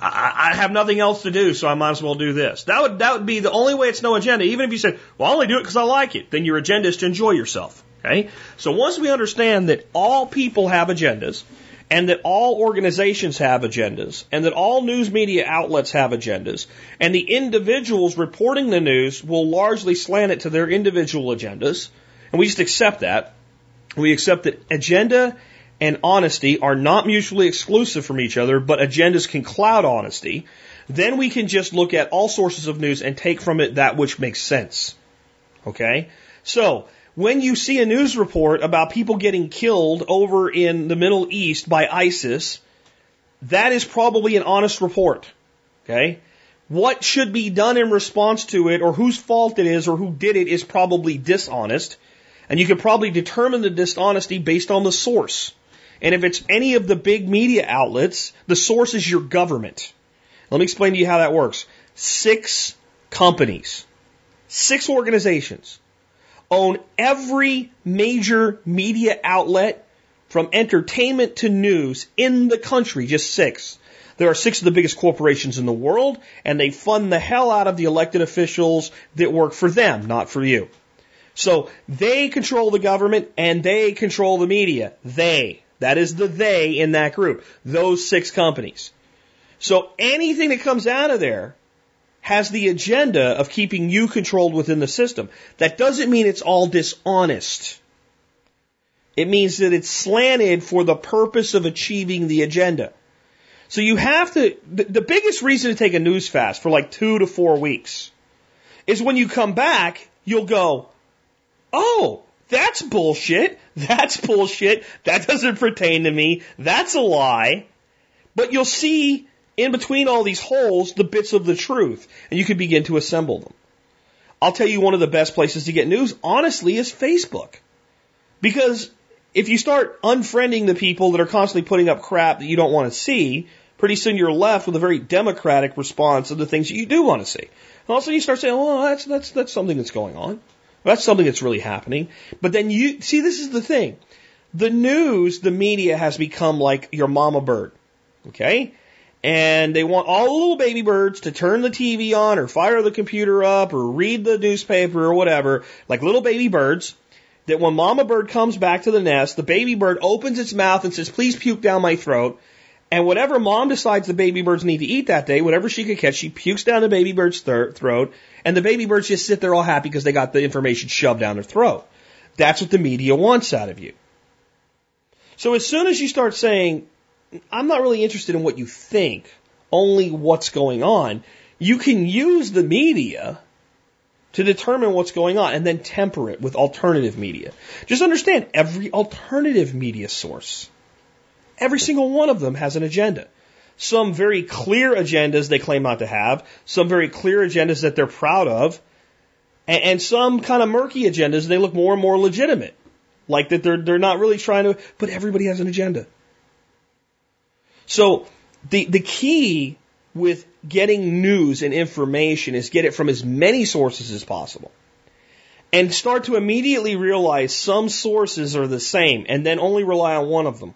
I, I have nothing else to do, so I might as well do this. That would, that would be the only way it's no agenda. Even if you said, well, I only do it because I like it, then your agenda is to enjoy yourself. Okay? So once we understand that all people have agendas, and that all organizations have agendas, and that all news media outlets have agendas, and the individuals reporting the news will largely slant it to their individual agendas, and we just accept that. We accept that agenda and honesty are not mutually exclusive from each other, but agendas can cloud honesty. Then we can just look at all sources of news and take from it that which makes sense. Okay? So, when you see a news report about people getting killed over in the Middle East by ISIS, that is probably an honest report. Okay? What should be done in response to it or whose fault it is or who did it is probably dishonest. And you can probably determine the dishonesty based on the source. And if it's any of the big media outlets, the source is your government. Let me explain to you how that works. Six companies, six organizations own every major media outlet from entertainment to news in the country, just six. There are six of the biggest corporations in the world, and they fund the hell out of the elected officials that work for them, not for you. So they control the government and they control the media. They. That is the they in that group. Those six companies. So anything that comes out of there has the agenda of keeping you controlled within the system. That doesn't mean it's all dishonest. It means that it's slanted for the purpose of achieving the agenda. So you have to, the, the biggest reason to take a news fast for like two to four weeks is when you come back, you'll go, oh, that's bullshit. That's bullshit. That doesn't pertain to me. That's a lie. But you'll see in between all these holes the bits of the truth, and you can begin to assemble them. I'll tell you one of the best places to get news, honestly, is Facebook. Because if you start unfriending the people that are constantly putting up crap that you don't want to see, pretty soon you're left with a very democratic response of the things that you do want to see. And also you start saying, well, that's, that's, that's something that's going on. That's something that's really happening. But then you, see, this is the thing. The news, the media has become like your mama bird. Okay? And they want all the little baby birds to turn the TV on or fire the computer up or read the newspaper or whatever, like little baby birds, that when mama bird comes back to the nest, the baby bird opens its mouth and says, please puke down my throat. And whatever mom decides the baby birds need to eat that day, whatever she could catch, she pukes down the baby bird's th- throat, and the baby birds just sit there all happy because they got the information shoved down their throat. That's what the media wants out of you. So as soon as you start saying, I'm not really interested in what you think, only what's going on. You can use the media to determine what's going on and then temper it with alternative media. Just understand every alternative media source, every single one of them has an agenda. Some very clear agendas they claim not to have, some very clear agendas that they're proud of, and, and some kind of murky agendas they look more and more legitimate. Like that they're, they're not really trying to, but everybody has an agenda. So the, the key with getting news and information is get it from as many sources as possible. And start to immediately realize some sources are the same and then only rely on one of them.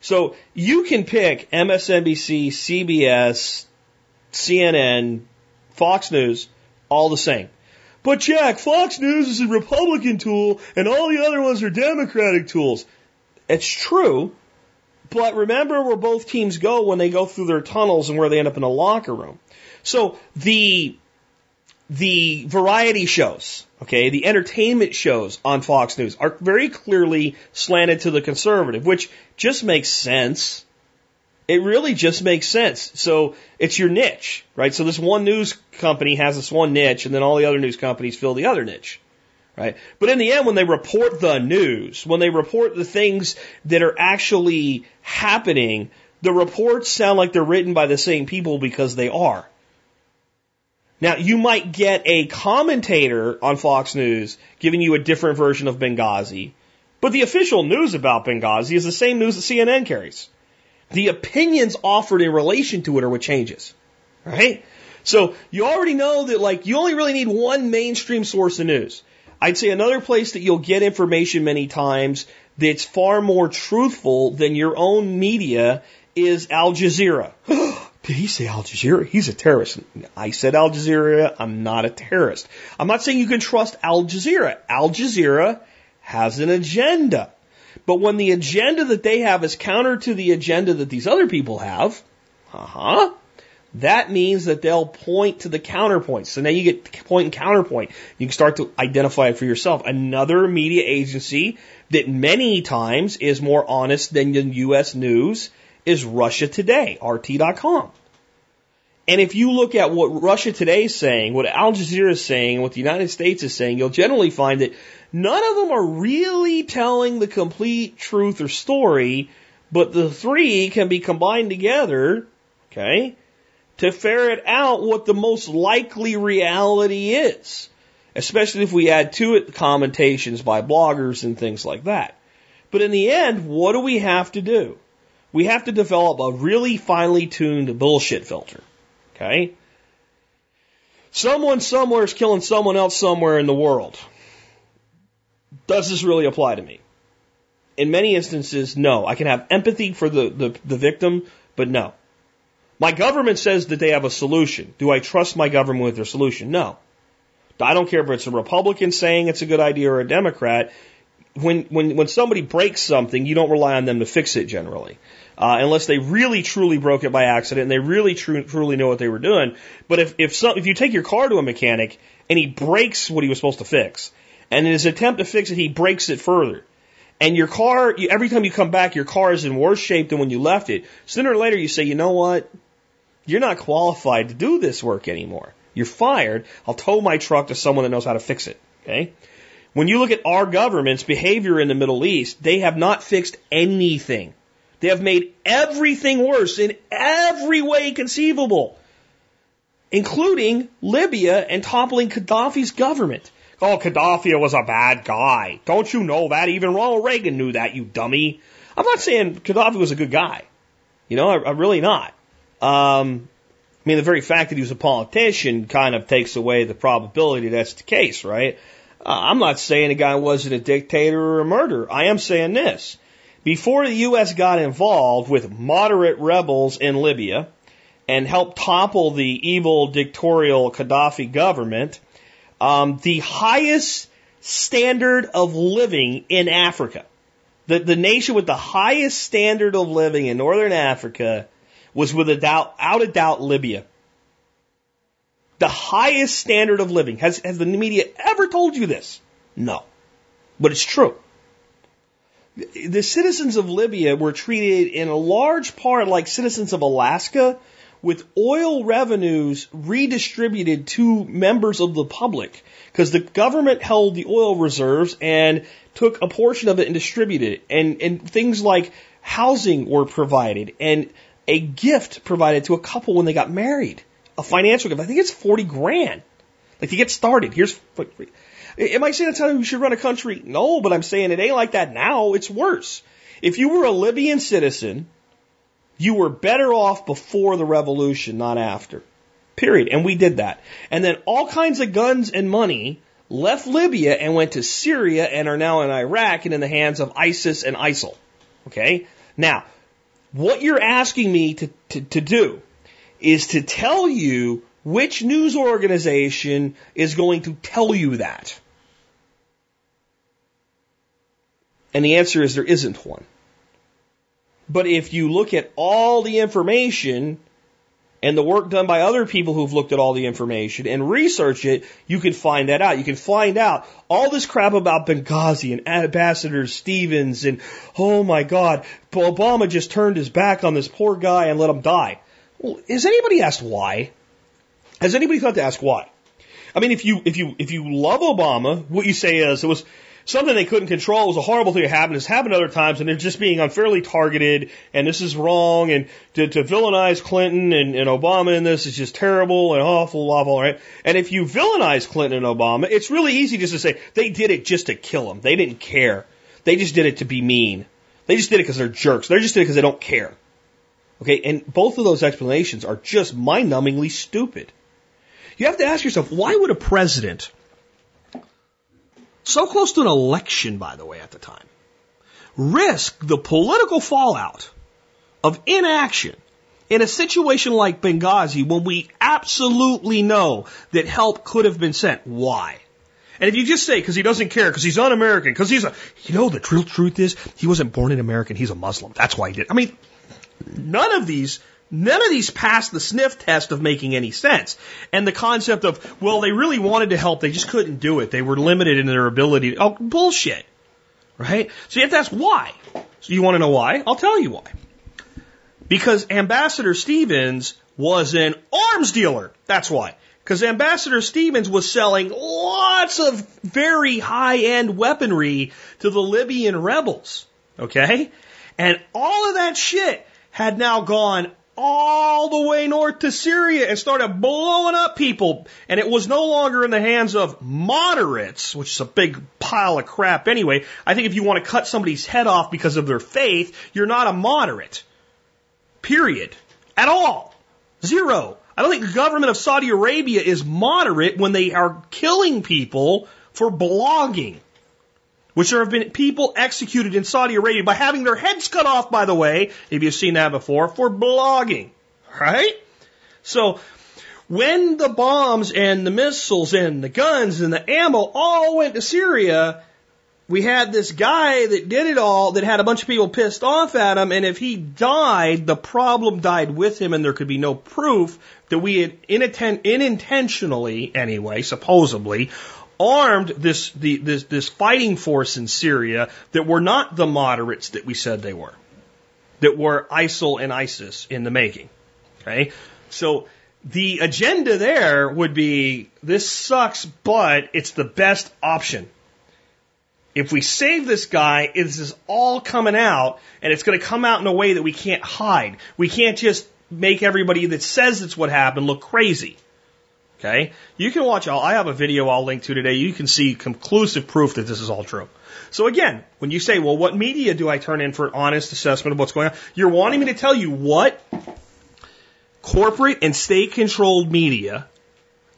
So you can pick MSNBC, CBS, CNN, Fox News, all the same. But Jack, Fox News is a Republican tool and all the other ones are Democratic tools. It's true, but remember where both teams go when they go through their tunnels and where they end up in a locker room. So the the variety shows, okay, the entertainment shows on Fox News are very clearly slanted to the conservative, which just makes sense. It really just makes sense. So it's your niche, right? So this one news company has this one niche and then all the other news companies fill the other niche, right? But in the end, when they report the news, when they report the things that are actually happening, the reports sound like they're written by the same people because they are. Now, you might get a commentator on Fox News giving you a different version of Benghazi, but the official news about Benghazi is the same news that CNN carries. The opinions offered in relation to it are what changes, right? So you already know that like you only really need one mainstream source of news. I'd say another place that you'll get information many times that's far more truthful than your own media is Al Jazeera. Did he say Al Jazeera? He's a terrorist. I said Al Jazeera. I'm not a terrorist. I'm not saying you can trust Al Jazeera. Al Jazeera has an agenda. But when the agenda that they have is counter to the agenda that these other people have, uh huh, that means that they'll point to the counterpoint. So now you get point and counterpoint. You can start to identify it for yourself. Another media agency that many times is more honest than the U.S. news is Russia Today, RT.com. And if you look at what Russia Today is saying, what Al Jazeera is saying, what the United States is saying, you'll generally find that none of them are really telling the complete truth or story, but the three can be combined together, okay, to ferret out what the most likely reality is. Especially if we add to it commentations by bloggers and things like that. But in the end, what do we have to do? We have to develop a really finely tuned bullshit filter. Okay? Someone somewhere is killing someone else somewhere in the world. Does this really apply to me? In many instances, no. I can have empathy for the, the, the victim, but no. My government says that they have a solution. Do I trust my government with their solution? No. I don't care if it's a Republican saying it's a good idea or a Democrat. When, when, when somebody breaks something, you don't rely on them to fix it generally uh, unless they really truly broke it by accident and they really tru- truly know what they were doing. But if if some, if you take your car to a mechanic and he breaks what he was supposed to fix, and in his attempt to fix it, he breaks it further. And your car, you, every time you come back, your car is in worse shape than when you left it. Sooner or later, you say, you know what? You're not qualified to do this work anymore. You're fired. I'll tow my truck to someone that knows how to fix it. Okay? When you look at our government's behavior in the Middle East, they have not fixed anything. They have made everything worse in every way conceivable, including Libya and toppling Gaddafi's government. Oh, Gaddafi was a bad guy. Don't you know that? Even Ronald Reagan knew that, you dummy. I'm not saying Gaddafi was a good guy. You know, I, am really not. Um, I mean, the very fact that he was a politician kind of takes away the probability that's the case, right? Uh, I'm not saying the guy wasn't a dictator or a murderer. I am saying this. Before the U.S. got involved with moderate rebels in Libya and helped topple the evil dictatorial Gaddafi government, um, the highest standard of living in Africa, the, the nation with the highest standard of living in northern Africa was with a doubt, out of doubt Libya. The highest standard of living. Has, has the media ever told you this? No. But it's true the citizens of Libya were treated in a large part like citizens of Alaska with oil revenues redistributed to members of the public because the government held the oil reserves and took a portion of it and distributed it and, and things like housing were provided and a gift provided to a couple when they got married a financial gift i think it's 40 grand like to get started here's Am I saying that's how we should run a country? No, but I'm saying it ain't like that now. It's worse. If you were a Libyan citizen You were better off before the revolution, not after. Period. And we did that. And then all kinds of guns and money left Libya and went to Syria and are now in Iraq and in the hands of ISIS and ISIL. Okay? Now, what you're asking me to, to, to do is to tell you which news organization is going to tell you that. And the answer is there isn't one. But if you look at all the information and the work done by other people who've looked at all the information and researched it, you can find that out. You can find out all this crap about Benghazi and Ambassador Stevens and, oh my God, Obama just turned his back on this poor guy and let him die. Well, has anybody asked why? Has anybody thought to ask why? I mean, if you, if you, if you love Obama, what you say is it was, something they couldn't control. Was a horrible thing that happened. It's happened other times, and they're just being unfairly targeted, and this is wrong, and to, to villainize Clinton and, and Obama in this is just terrible and awful, awful, right? And if you villainize Clinton and Obama, it's really easy just to say they did it just to kill him. They didn't care. They just did it to be mean. They just did it because they're jerks. They just did it because they don't care. Okay, and both of those explanations are just mind-numbingly stupid. You have to ask yourself, why would a president so close to an election, by the way, at the time, risk the political fallout of inaction in a situation like Benghazi when we absolutely know that help could have been sent. Why? And if you just say, because he doesn't care, because he's un-American, because he's a, you know, the real truth is, he wasn't born an American, he's a Muslim. That's why he did. I mean, none of these None of these passed the sniff test of making any sense. And the concept of, well, they really wanted to help, they just couldn't do it. They were limited in their ability. Oh, bullshit. Right? So you have to ask why. So you want to know why? I'll tell you why. Because Ambassador Stevens was an arms dealer. That's why. Because Ambassador Stevens was selling lots of very high end weaponry to the Libyan rebels. Okay? And all of that shit had now gone all the way north to Syria and started blowing up people. And it was no longer in the hands of moderates, which is a big pile of crap anyway. I think if you want to cut somebody's head off because of their faith, you're not a moderate. Period. At all. Zero. I don't think the government of Saudi Arabia is moderate when they are killing people for blogging which there have been people executed in Saudi Arabia by having their heads cut off, by the way, if you've seen that before, for blogging. Right? So, when the bombs and the missiles and the guns and the ammo all went to Syria, we had this guy that did it all that had a bunch of people pissed off at him, and if he died, the problem died with him, and there could be no proof that we had unintentionally, anyway, supposedly, armed this, the, this, this fighting force in Syria that were not the moderates that we said they were, that were ISIL and ISIS in the making. Okay? So the agenda there would be this sucks, but it's the best option. If we save this guy, this is all coming out, and it's going to come out in a way that we can't hide. We can't just make everybody that says it's what happened look crazy. Okay? You can watch all, I have a video I'll link to today. You can see conclusive proof that this is all true. So again, when you say, well, what media do I turn in for an honest assessment of what's going on? You're wanting me to tell you what corporate and state controlled media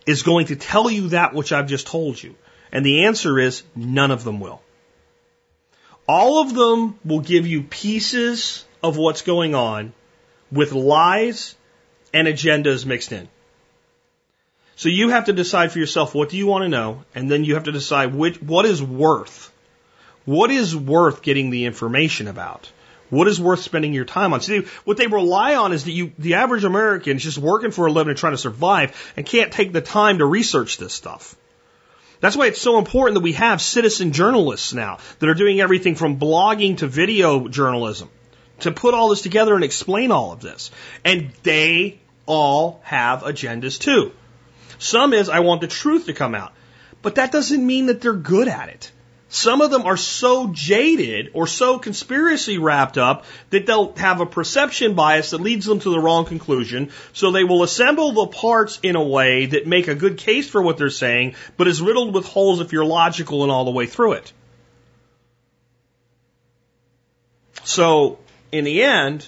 is going to tell you that which I've just told you. And the answer is none of them will. All of them will give you pieces of what's going on with lies and agendas mixed in. So you have to decide for yourself what do you want to know, and then you have to decide which what is worth. What is worth getting the information about? What is worth spending your time on? See, what they rely on is that you, the average American, is just working for a living and trying to survive and can't take the time to research this stuff. That's why it's so important that we have citizen journalists now that are doing everything from blogging to video journalism to put all this together and explain all of this. And they all have agendas too. Some is, I want the truth to come out. But that doesn't mean that they're good at it. Some of them are so jaded or so conspiracy wrapped up that they'll have a perception bias that leads them to the wrong conclusion. So they will assemble the parts in a way that make a good case for what they're saying, but is riddled with holes if you're logical and all the way through it. So, in the end,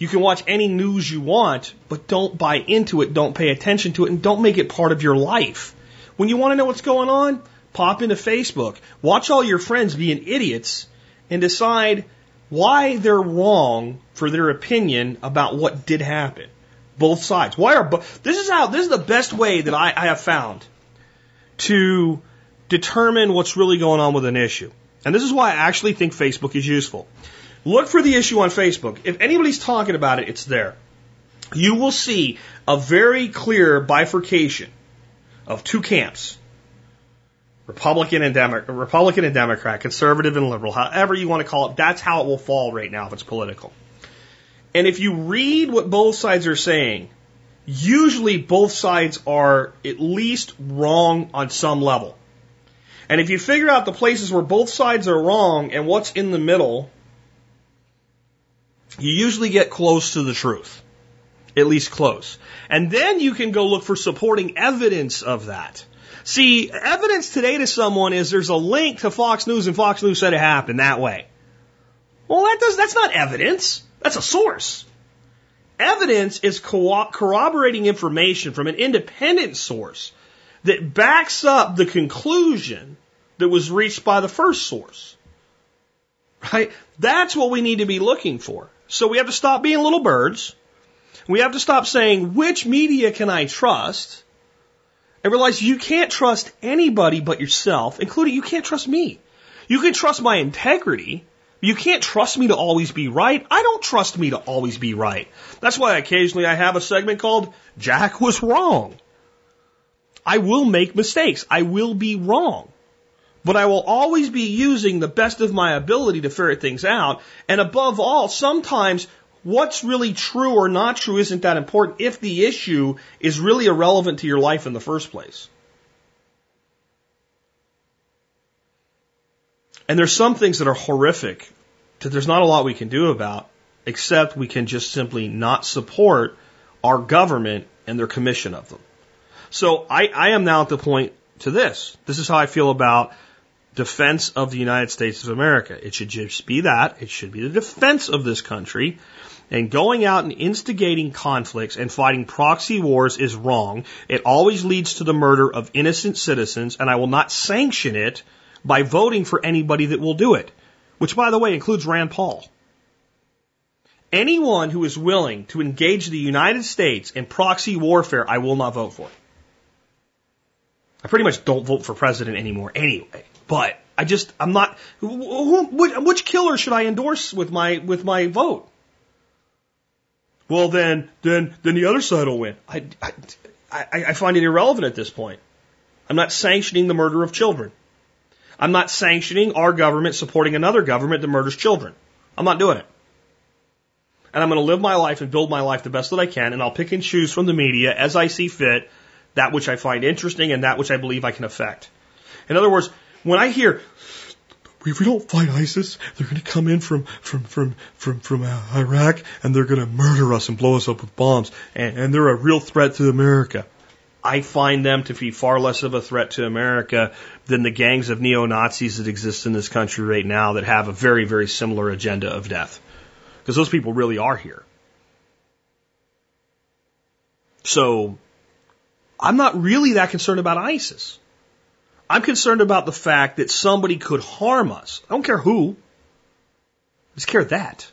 You can watch any news you want, but don't buy into it, don't pay attention to it, and don't make it part of your life. When you want to know what's going on, pop into Facebook, watch all your friends being idiots, and decide why they're wrong for their opinion about what did happen. Both sides. Why are this is how this is the best way that I, I have found to determine what's really going on with an issue. And this is why I actually think Facebook is useful. Look for the issue on Facebook. If anybody's talking about it, it's there. You will see a very clear bifurcation of two camps. Republican and Demo- Republican and Democrat, conservative and liberal, however you want to call it, that's how it will fall right now if it's political. And if you read what both sides are saying, usually both sides are at least wrong on some level. And if you figure out the places where both sides are wrong and what's in the middle, you usually get close to the truth. At least close. And then you can go look for supporting evidence of that. See, evidence today to someone is there's a link to Fox News and Fox News said it happened that way. Well, that does, that's not evidence. That's a source. Evidence is co- corroborating information from an independent source that backs up the conclusion that was reached by the first source. Right? That's what we need to be looking for. So we have to stop being little birds. We have to stop saying, which media can I trust? And realize you can't trust anybody but yourself, including you can't trust me. You can trust my integrity. You can't trust me to always be right. I don't trust me to always be right. That's why occasionally I have a segment called Jack was wrong. I will make mistakes. I will be wrong. But I will always be using the best of my ability to ferret things out. And above all, sometimes what's really true or not true isn't that important if the issue is really irrelevant to your life in the first place. And there's some things that are horrific that there's not a lot we can do about, except we can just simply not support our government and their commission of them. So I, I am now at the point to this. This is how I feel about defense of the United States of America. It should just be that. It should be the defense of this country. And going out and instigating conflicts and fighting proxy wars is wrong. It always leads to the murder of innocent citizens, and I will not sanction it by voting for anybody that will do it, which, by the way, includes Rand Paul. Anyone who is willing to engage the United States in proxy warfare, I will not vote for. I pretty much don't vote for president anymore anyway. But I just, I'm not, who, which, which killer should I endorse with my, with my vote? Well, then, then, then the other side will win. I, I, I find it irrelevant at this point. I'm not sanctioning the murder of children. I'm not sanctioning our government supporting another government that murders children. I'm not doing it. And I'm going to live my life and build my life the best that I can, and I'll pick and choose from the media as I see fit that which I find interesting and that which I believe I can affect. In other words, when I hear if we don't fight ISIS, they're going to come in from from from from from uh, Iraq and they're going to murder us and blow us up with bombs, and, and they're a real threat to America. I find them to be far less of a threat to America than the gangs of neo Nazis that exist in this country right now that have a very very similar agenda of death, because those people really are here. So, I'm not really that concerned about ISIS. I'm concerned about the fact that somebody could harm us. I don't care who. I just care that.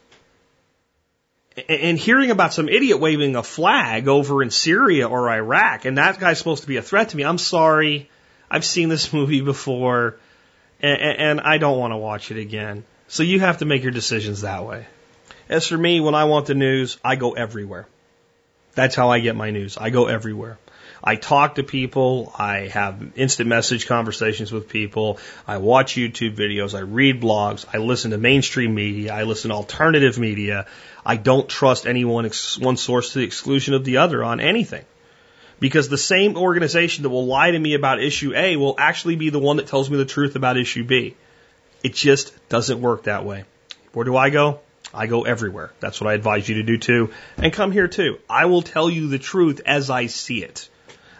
And hearing about some idiot waving a flag over in Syria or Iraq, and that guy's supposed to be a threat to me, I'm sorry. I've seen this movie before, and, I don't want to watch it again. So you have to make your decisions that way. As for me, when I want the news, I go everywhere. That's how I get my news. I go everywhere. I talk to people. I have instant message conversations with people. I watch YouTube videos. I read blogs. I listen to mainstream media. I listen to alternative media. I don't trust any one, one source to the exclusion of the other on anything. Because the same organization that will lie to me about issue A will actually be the one that tells me the truth about issue B. It just doesn't work that way. Where do I go? I go everywhere. That's what I advise you to do too. And come here too. I will tell you the truth as I see it.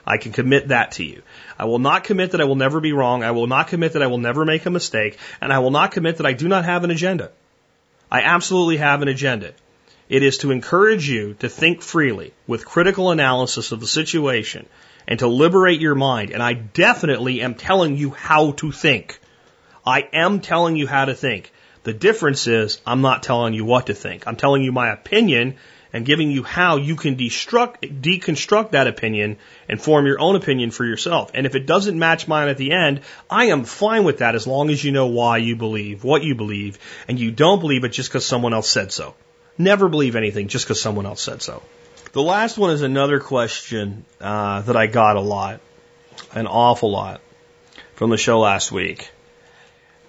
I can commit that to you. I will not commit that I will never be wrong. I will not commit that I will never make a mistake. And I will not commit that I do not have an agenda. I absolutely have an agenda. It is to encourage you to think freely with critical analysis of the situation and to liberate your mind. And I definitely am telling you how to think. I am telling you how to think. The difference is I'm not telling you what to think. I'm telling you my opinion and giving you how you can deconstruct that opinion and form your own opinion for yourself. And if it doesn't match mine at the end, I am fine with that as long as you know why you believe, what you believe, and you don't believe it just because someone else said so. Never believe anything just because someone else said so. The last one is another question uh, that I got a lot, an awful lot, from the show last week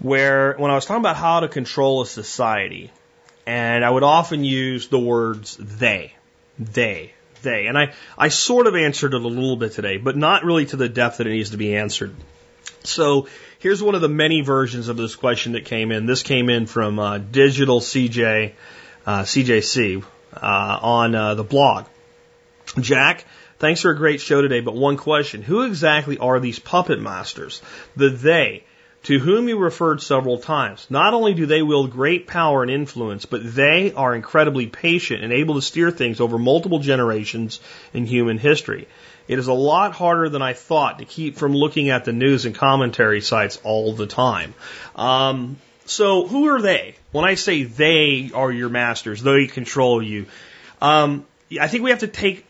where when I was talking about how to control a society, and I would often use the words they, they, they. And I, I sort of answered it a little bit today, but not really to the depth that it needs to be answered. So here's one of the many versions of this question that came in. This came in from uh, Digital CJ, uh, CJC uh, on uh, the blog. Jack, thanks for a great show today, but one question. Who exactly are these puppet masters? The they to whom you referred several times. Not only do they wield great power and influence, but they are incredibly patient and able to steer things over multiple generations in human history. It is a lot harder than I thought to keep from looking at the news and commentary sites all the time. Um, so who are they? When I say they are your masters, they control you. Um, I think we have to take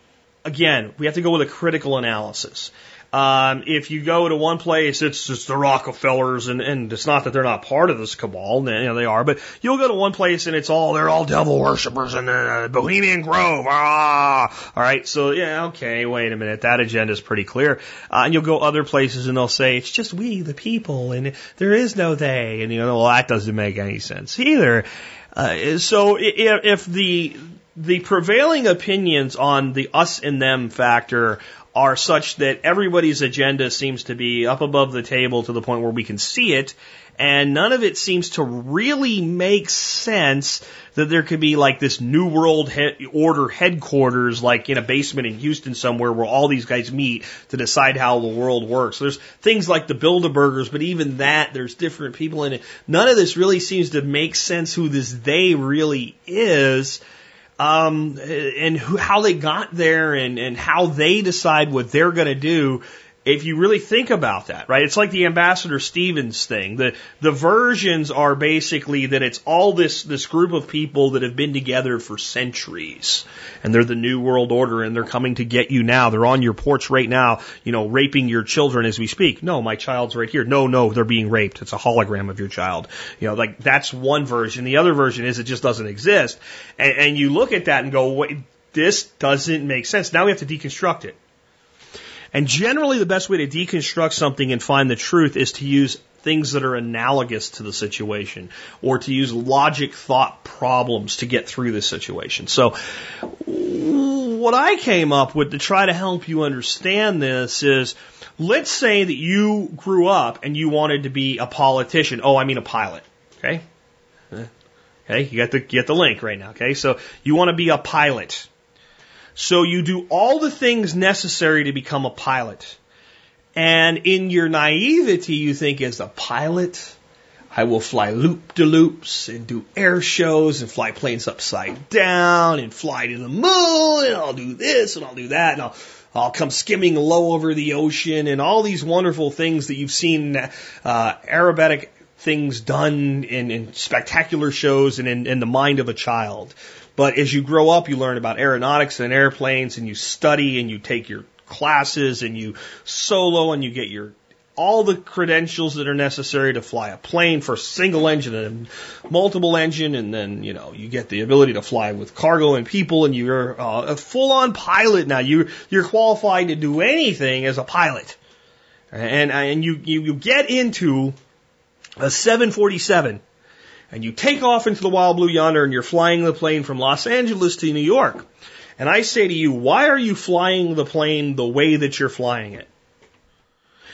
again, we have to go with a critical analysis. Um, if you go to one place, it's just the Rockefellers, and, and it's not that they're not part of this cabal, you know, they are, but you'll go to one place and it's all, they're all devil worshippers and uh, Bohemian Grove, ah! All right, so yeah, okay, wait a minute, that agenda is pretty clear. Uh, and you'll go other places and they'll say, it's just we, the people, and there is no they, and you know, well, that doesn't make any sense either. Uh, so if, if the, the prevailing opinions on the us and them factor are such that everybody's agenda seems to be up above the table to the point where we can see it. And none of it seems to really make sense that there could be like this new world he- order headquarters, like in a basement in Houston somewhere where all these guys meet to decide how the world works. There's things like the Bilderbergers, but even that, there's different people in it. None of this really seems to make sense who this they really is um, and who, how they got there and, and how they decide what they're going to do. If you really think about that, right? It's like the Ambassador Stevens thing. The, the versions are basically that it's all this, this group of people that have been together for centuries and they're the new world order and they're coming to get you now. They're on your porch right now, you know, raping your children as we speak. No, my child's right here. No, no, they're being raped. It's a hologram of your child. You know, like that's one version. The other version is it just doesn't exist. And, and you look at that and go, wait, this doesn't make sense. Now we have to deconstruct it. And generally the best way to deconstruct something and find the truth is to use things that are analogous to the situation or to use logic thought problems to get through the situation. So what I came up with to try to help you understand this is let's say that you grew up and you wanted to be a politician. Oh, I mean a pilot. Okay. Okay. You got the, you got the link right now. Okay. So you want to be a pilot. So you do all the things necessary to become a pilot. And in your naivety, you think as a pilot, I will fly loop de loops and do air shows and fly planes upside down and fly to the moon and I'll do this and I'll do that and I'll, I'll come skimming low over the ocean and all these wonderful things that you've seen uh, aerobatic things done in, in spectacular shows and in, in the mind of a child. But as you grow up, you learn about aeronautics and airplanes and you study and you take your classes and you solo and you get your all the credentials that are necessary to fly a plane for single engine and multiple engine, and then you know you get the ability to fly with cargo and people, and you're uh, a full-on pilot now. You you're qualified to do anything as a pilot, and and you you, you get into a 747, and you take off into the wild blue yonder, and you're flying the plane from Los Angeles to New York. And I say to you, why are you flying the plane the way that you're flying it?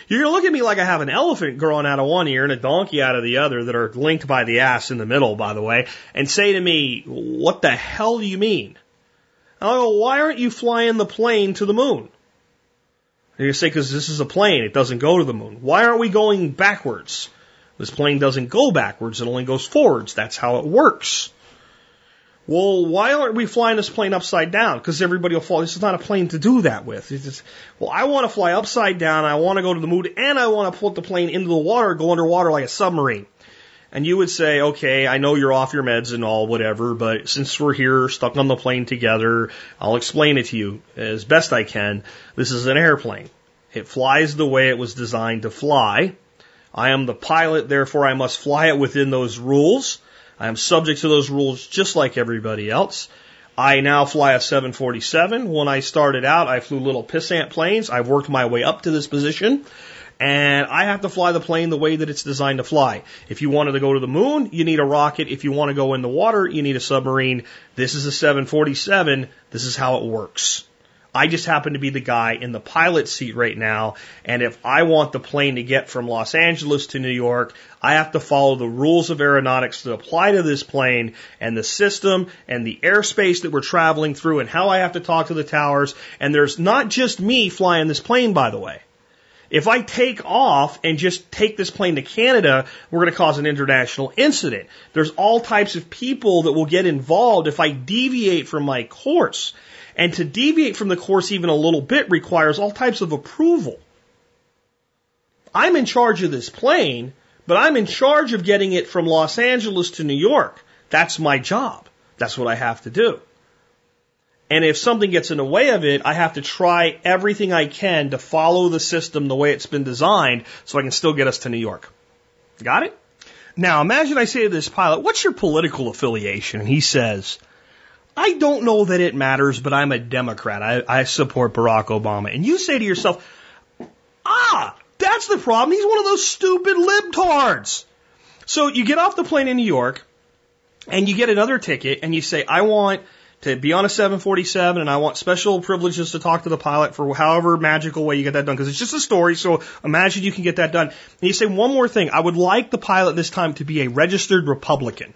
You're going to look at me like I have an elephant growing out of one ear and a donkey out of the other that are linked by the ass in the middle, by the way, and say to me, what the hell do you mean? And I'll go, why aren't you flying the plane to the moon? And you say, because this is a plane, it doesn't go to the moon. Why aren't we going backwards? This plane doesn't go backwards, it only goes forwards. That's how it works. Well, why aren't we flying this plane upside down? Because everybody will fall. This is not a plane to do that with. Just, well, I want to fly upside down. I want to go to the moon and I want to put the plane into the water, go underwater like a submarine. And you would say, okay, I know you're off your meds and all, whatever, but since we're here stuck on the plane together, I'll explain it to you as best I can. This is an airplane. It flies the way it was designed to fly. I am the pilot, therefore I must fly it within those rules. I am subject to those rules just like everybody else. I now fly a 747. When I started out, I flew little pissant planes. I've worked my way up to this position. And I have to fly the plane the way that it's designed to fly. If you wanted to go to the moon, you need a rocket. If you want to go in the water, you need a submarine. This is a 747. This is how it works. I just happen to be the guy in the pilot seat right now. And if I want the plane to get from Los Angeles to New York, I have to follow the rules of aeronautics that apply to this plane and the system and the airspace that we're traveling through and how I have to talk to the towers. And there's not just me flying this plane, by the way. If I take off and just take this plane to Canada, we're going to cause an international incident. There's all types of people that will get involved if I deviate from my course. And to deviate from the course even a little bit requires all types of approval. I'm in charge of this plane, but I'm in charge of getting it from Los Angeles to New York. That's my job. That's what I have to do. And if something gets in the way of it, I have to try everything I can to follow the system the way it's been designed so I can still get us to New York. Got it? Now imagine I say to this pilot, what's your political affiliation? And he says, I don't know that it matters, but I'm a Democrat. I, I support Barack Obama. And you say to yourself, ah, that's the problem. He's one of those stupid libtards. So you get off the plane in New York and you get another ticket and you say, I want to be on a 747 and I want special privileges to talk to the pilot for however magical way you get that done because it's just a story. So imagine you can get that done. And you say one more thing. I would like the pilot this time to be a registered Republican.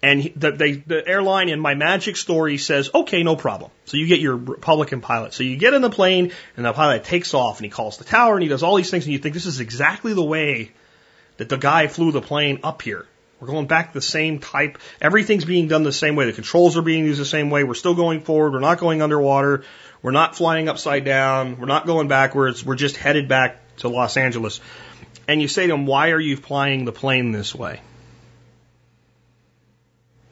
And the, they, the airline in my magic story says, okay, no problem. So you get your Republican pilot. So you get in the plane and the pilot takes off and he calls the tower and he does all these things and you think this is exactly the way that the guy flew the plane up here. We're going back the same type. Everything's being done the same way. The controls are being used the same way. We're still going forward. We're not going underwater. We're not flying upside down. We're not going backwards. We're just headed back to Los Angeles. And you say to him, why are you flying the plane this way?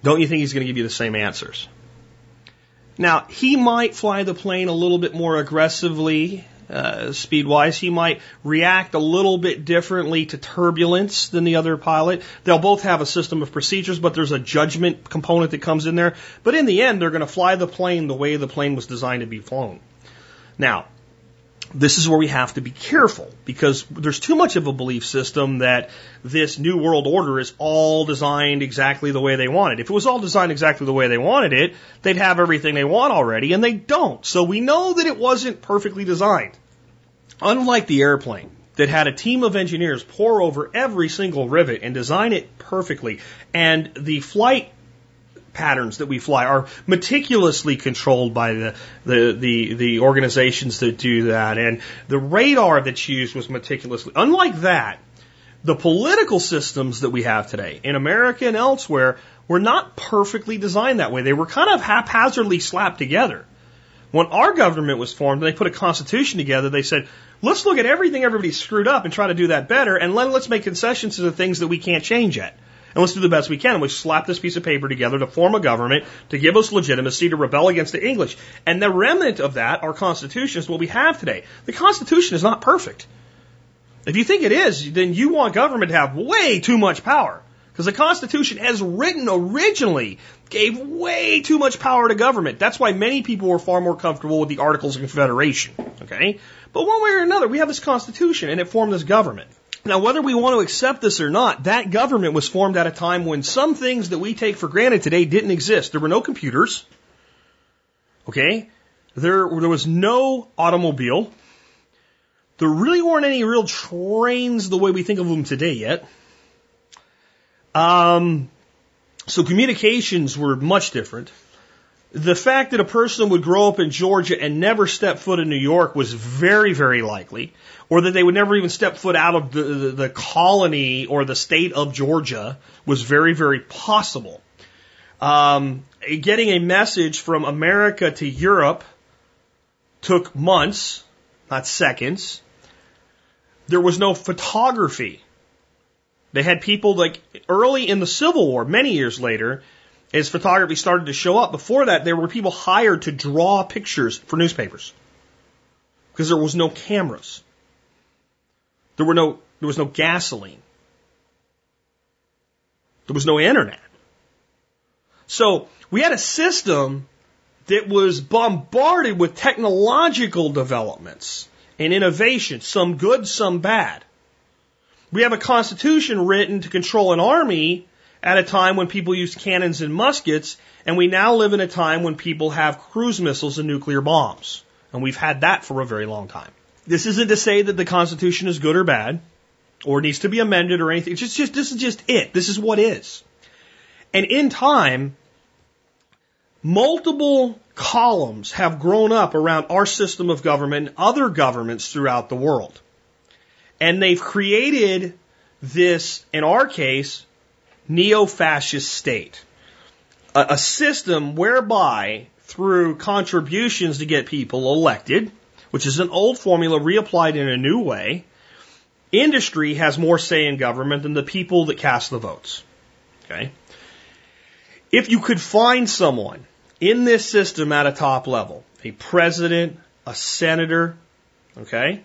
Don't you think he's going to give you the same answers? Now, he might fly the plane a little bit more aggressively, uh, speed wise. He might react a little bit differently to turbulence than the other pilot. They'll both have a system of procedures, but there's a judgment component that comes in there. But in the end, they're going to fly the plane the way the plane was designed to be flown. Now, this is where we have to be careful because there's too much of a belief system that this new world order is all designed exactly the way they want it. If it was all designed exactly the way they wanted it, they'd have everything they want already, and they don't. So we know that it wasn't perfectly designed. Unlike the airplane that had a team of engineers pour over every single rivet and design it perfectly, and the flight patterns that we fly are meticulously controlled by the, the, the, the organizations that do that. And the radar that's used was meticulously, unlike that, the political systems that we have today in America and elsewhere were not perfectly designed that way. They were kind of haphazardly slapped together. When our government was formed, they put a constitution together. They said, let's look at everything everybody's screwed up and try to do that better, and then let's make concessions to the things that we can't change yet and let's do the best we can. And we slap this piece of paper together to form a government to give us legitimacy to rebel against the English. And the remnant of that, our Constitution, is what we have today. The Constitution is not perfect. If you think it is, then you want government to have way too much power. Because the Constitution, as written originally, gave way too much power to government. That's why many people were far more comfortable with the Articles of Confederation. Okay? But one way or another, we have this Constitution and it formed this government. Now, whether we want to accept this or not, that government was formed at a time when some things that we take for granted today didn't exist. There were no computers. Okay? There, there was no automobile. There really weren't any real trains the way we think of them today yet. Um, so communications were much different. The fact that a person would grow up in Georgia and never step foot in New York was very, very likely or that they would never even step foot out of the, the, the colony or the state of Georgia was very, very possible. Um, getting a message from America to Europe took months, not seconds. There was no photography. They had people like early in the Civil War, many years later, as photography started to show up. Before that, there were people hired to draw pictures for newspapers because there was no cameras. There were no, there was no gasoline. There was no internet. So we had a system that was bombarded with technological developments and innovation, some good, some bad. We have a constitution written to control an army at a time when people used cannons and muskets, and we now live in a time when people have cruise missiles and nuclear bombs. And we've had that for a very long time. This isn't to say that the Constitution is good or bad, or needs to be amended or anything. It's just, just this is just it. This is what is. And in time, multiple columns have grown up around our system of government and other governments throughout the world. And they've created this, in our case, neo-fascist state. A, a system whereby through contributions to get people elected, which is an old formula reapplied in a new way, industry has more say in government than the people that cast the votes. Okay? If you could find someone in this system at a top level, a president, a senator, okay,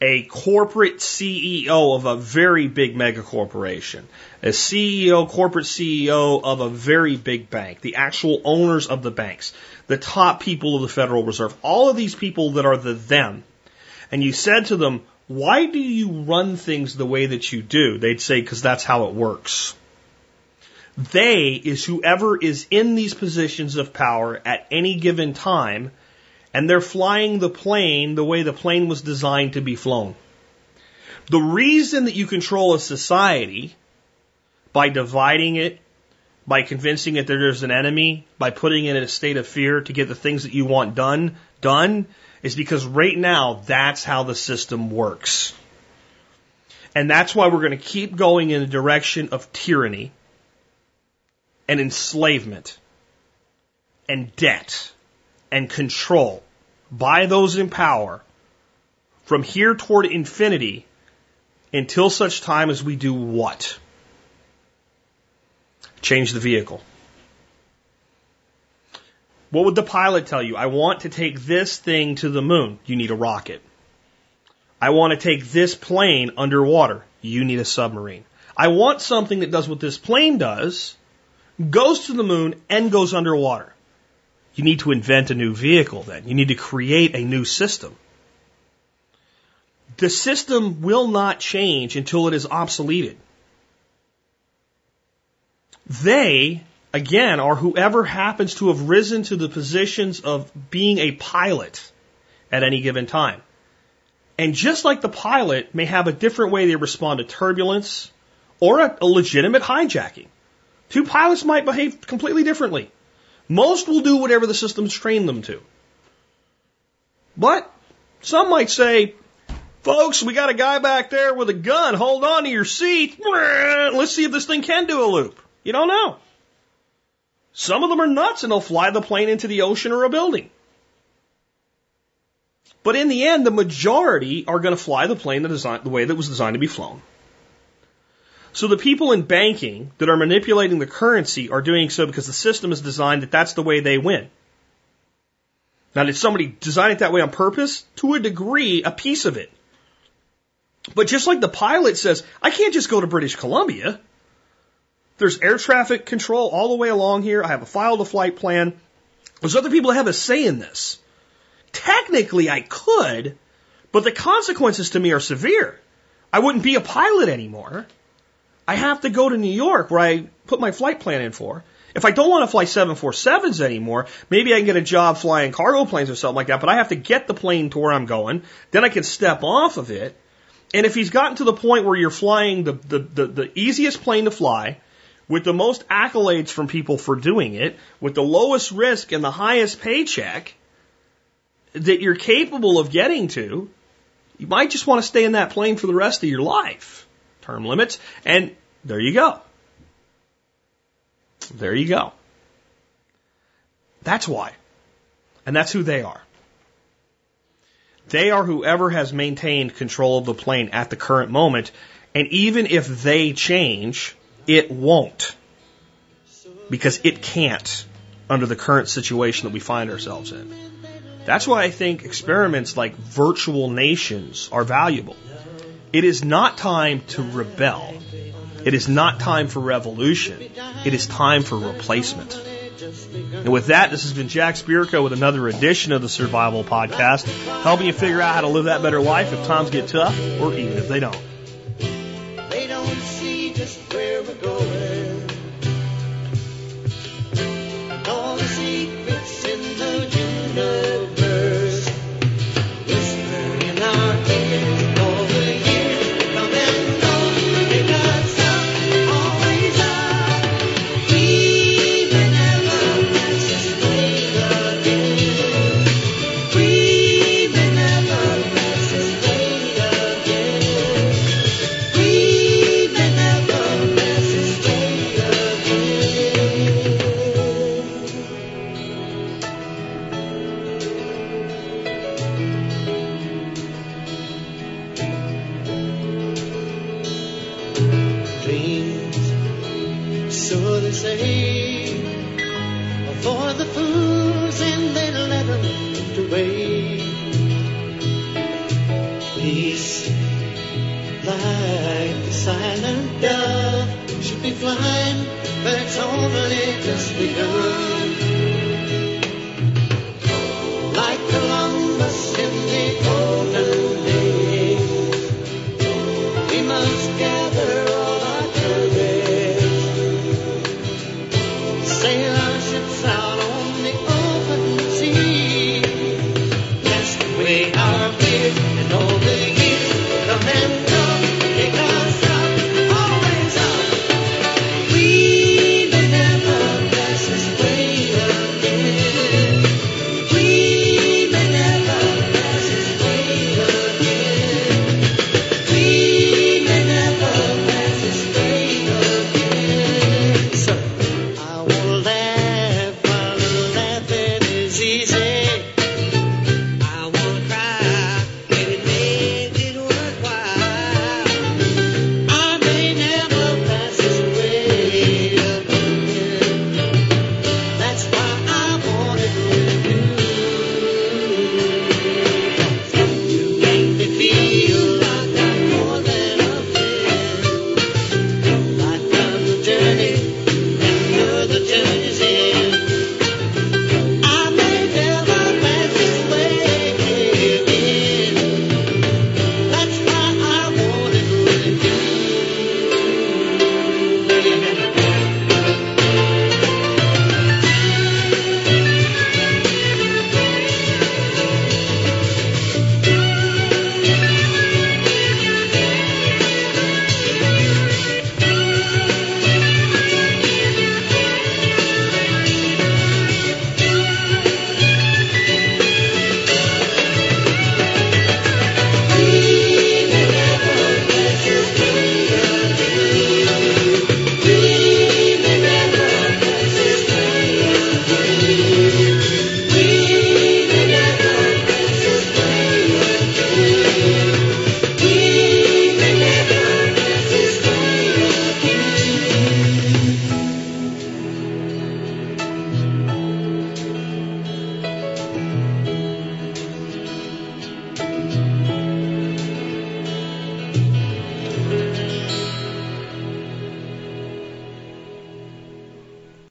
a corporate CEO of a very big mega corporation, a CEO, corporate CEO of a very big bank, the actual owners of the banks, the top people of the Federal Reserve, all of these people that are the them, and you said to them, why do you run things the way that you do? They'd say, because that's how it works. They is whoever is in these positions of power at any given time and they're flying the plane the way the plane was designed to be flown. The reason that you control a society by dividing it, by convincing it that there's an enemy, by putting it in a state of fear to get the things that you want done, done, is because right now that's how the system works. And that's why we're going to keep going in the direction of tyranny and enslavement and debt and control by those in power from here toward infinity until such time as we do what? Change the vehicle. What would the pilot tell you? I want to take this thing to the moon. You need a rocket. I want to take this plane underwater. You need a submarine. I want something that does what this plane does, goes to the moon, and goes underwater. You need to invent a new vehicle then. You need to create a new system. The system will not change until it is obsoleted. They, again, are whoever happens to have risen to the positions of being a pilot at any given time. And just like the pilot may have a different way they respond to turbulence or a, a legitimate hijacking, two pilots might behave completely differently. Most will do whatever the system's trained them to. But some might say, folks, we got a guy back there with a gun. Hold on to your seat. Let's see if this thing can do a loop. You don't know. Some of them are nuts and they'll fly the plane into the ocean or a building. But in the end, the majority are going to fly the plane the, design, the way that was designed to be flown. So the people in banking that are manipulating the currency are doing so because the system is designed that that's the way they win. Now, did somebody design it that way on purpose? To a degree, a piece of it. But just like the pilot says, I can't just go to British Columbia. There's air traffic control all the way along here. I have a file to flight plan. There's other people that have a say in this. Technically, I could, but the consequences to me are severe. I wouldn't be a pilot anymore. I have to go to New York where I put my flight plan in for. If I don't want to fly 747s anymore, maybe I can get a job flying cargo planes or something like that, but I have to get the plane to where I'm going. Then I can step off of it. And if he's gotten to the point where you're flying the, the, the, the easiest plane to fly, with the most accolades from people for doing it, with the lowest risk and the highest paycheck that you're capable of getting to, you might just want to stay in that plane for the rest of your life. Term limits. And there you go. There you go. That's why. And that's who they are. They are whoever has maintained control of the plane at the current moment. And even if they change, it won't. Because it can't under the current situation that we find ourselves in. That's why I think experiments like virtual nations are valuable. It is not time to rebel. It is not time for revolution. It is time for replacement. And with that, this has been Jack Spirko with another edition of the Survival Podcast, helping you figure out how to live that better life if times get tough or even if they don't.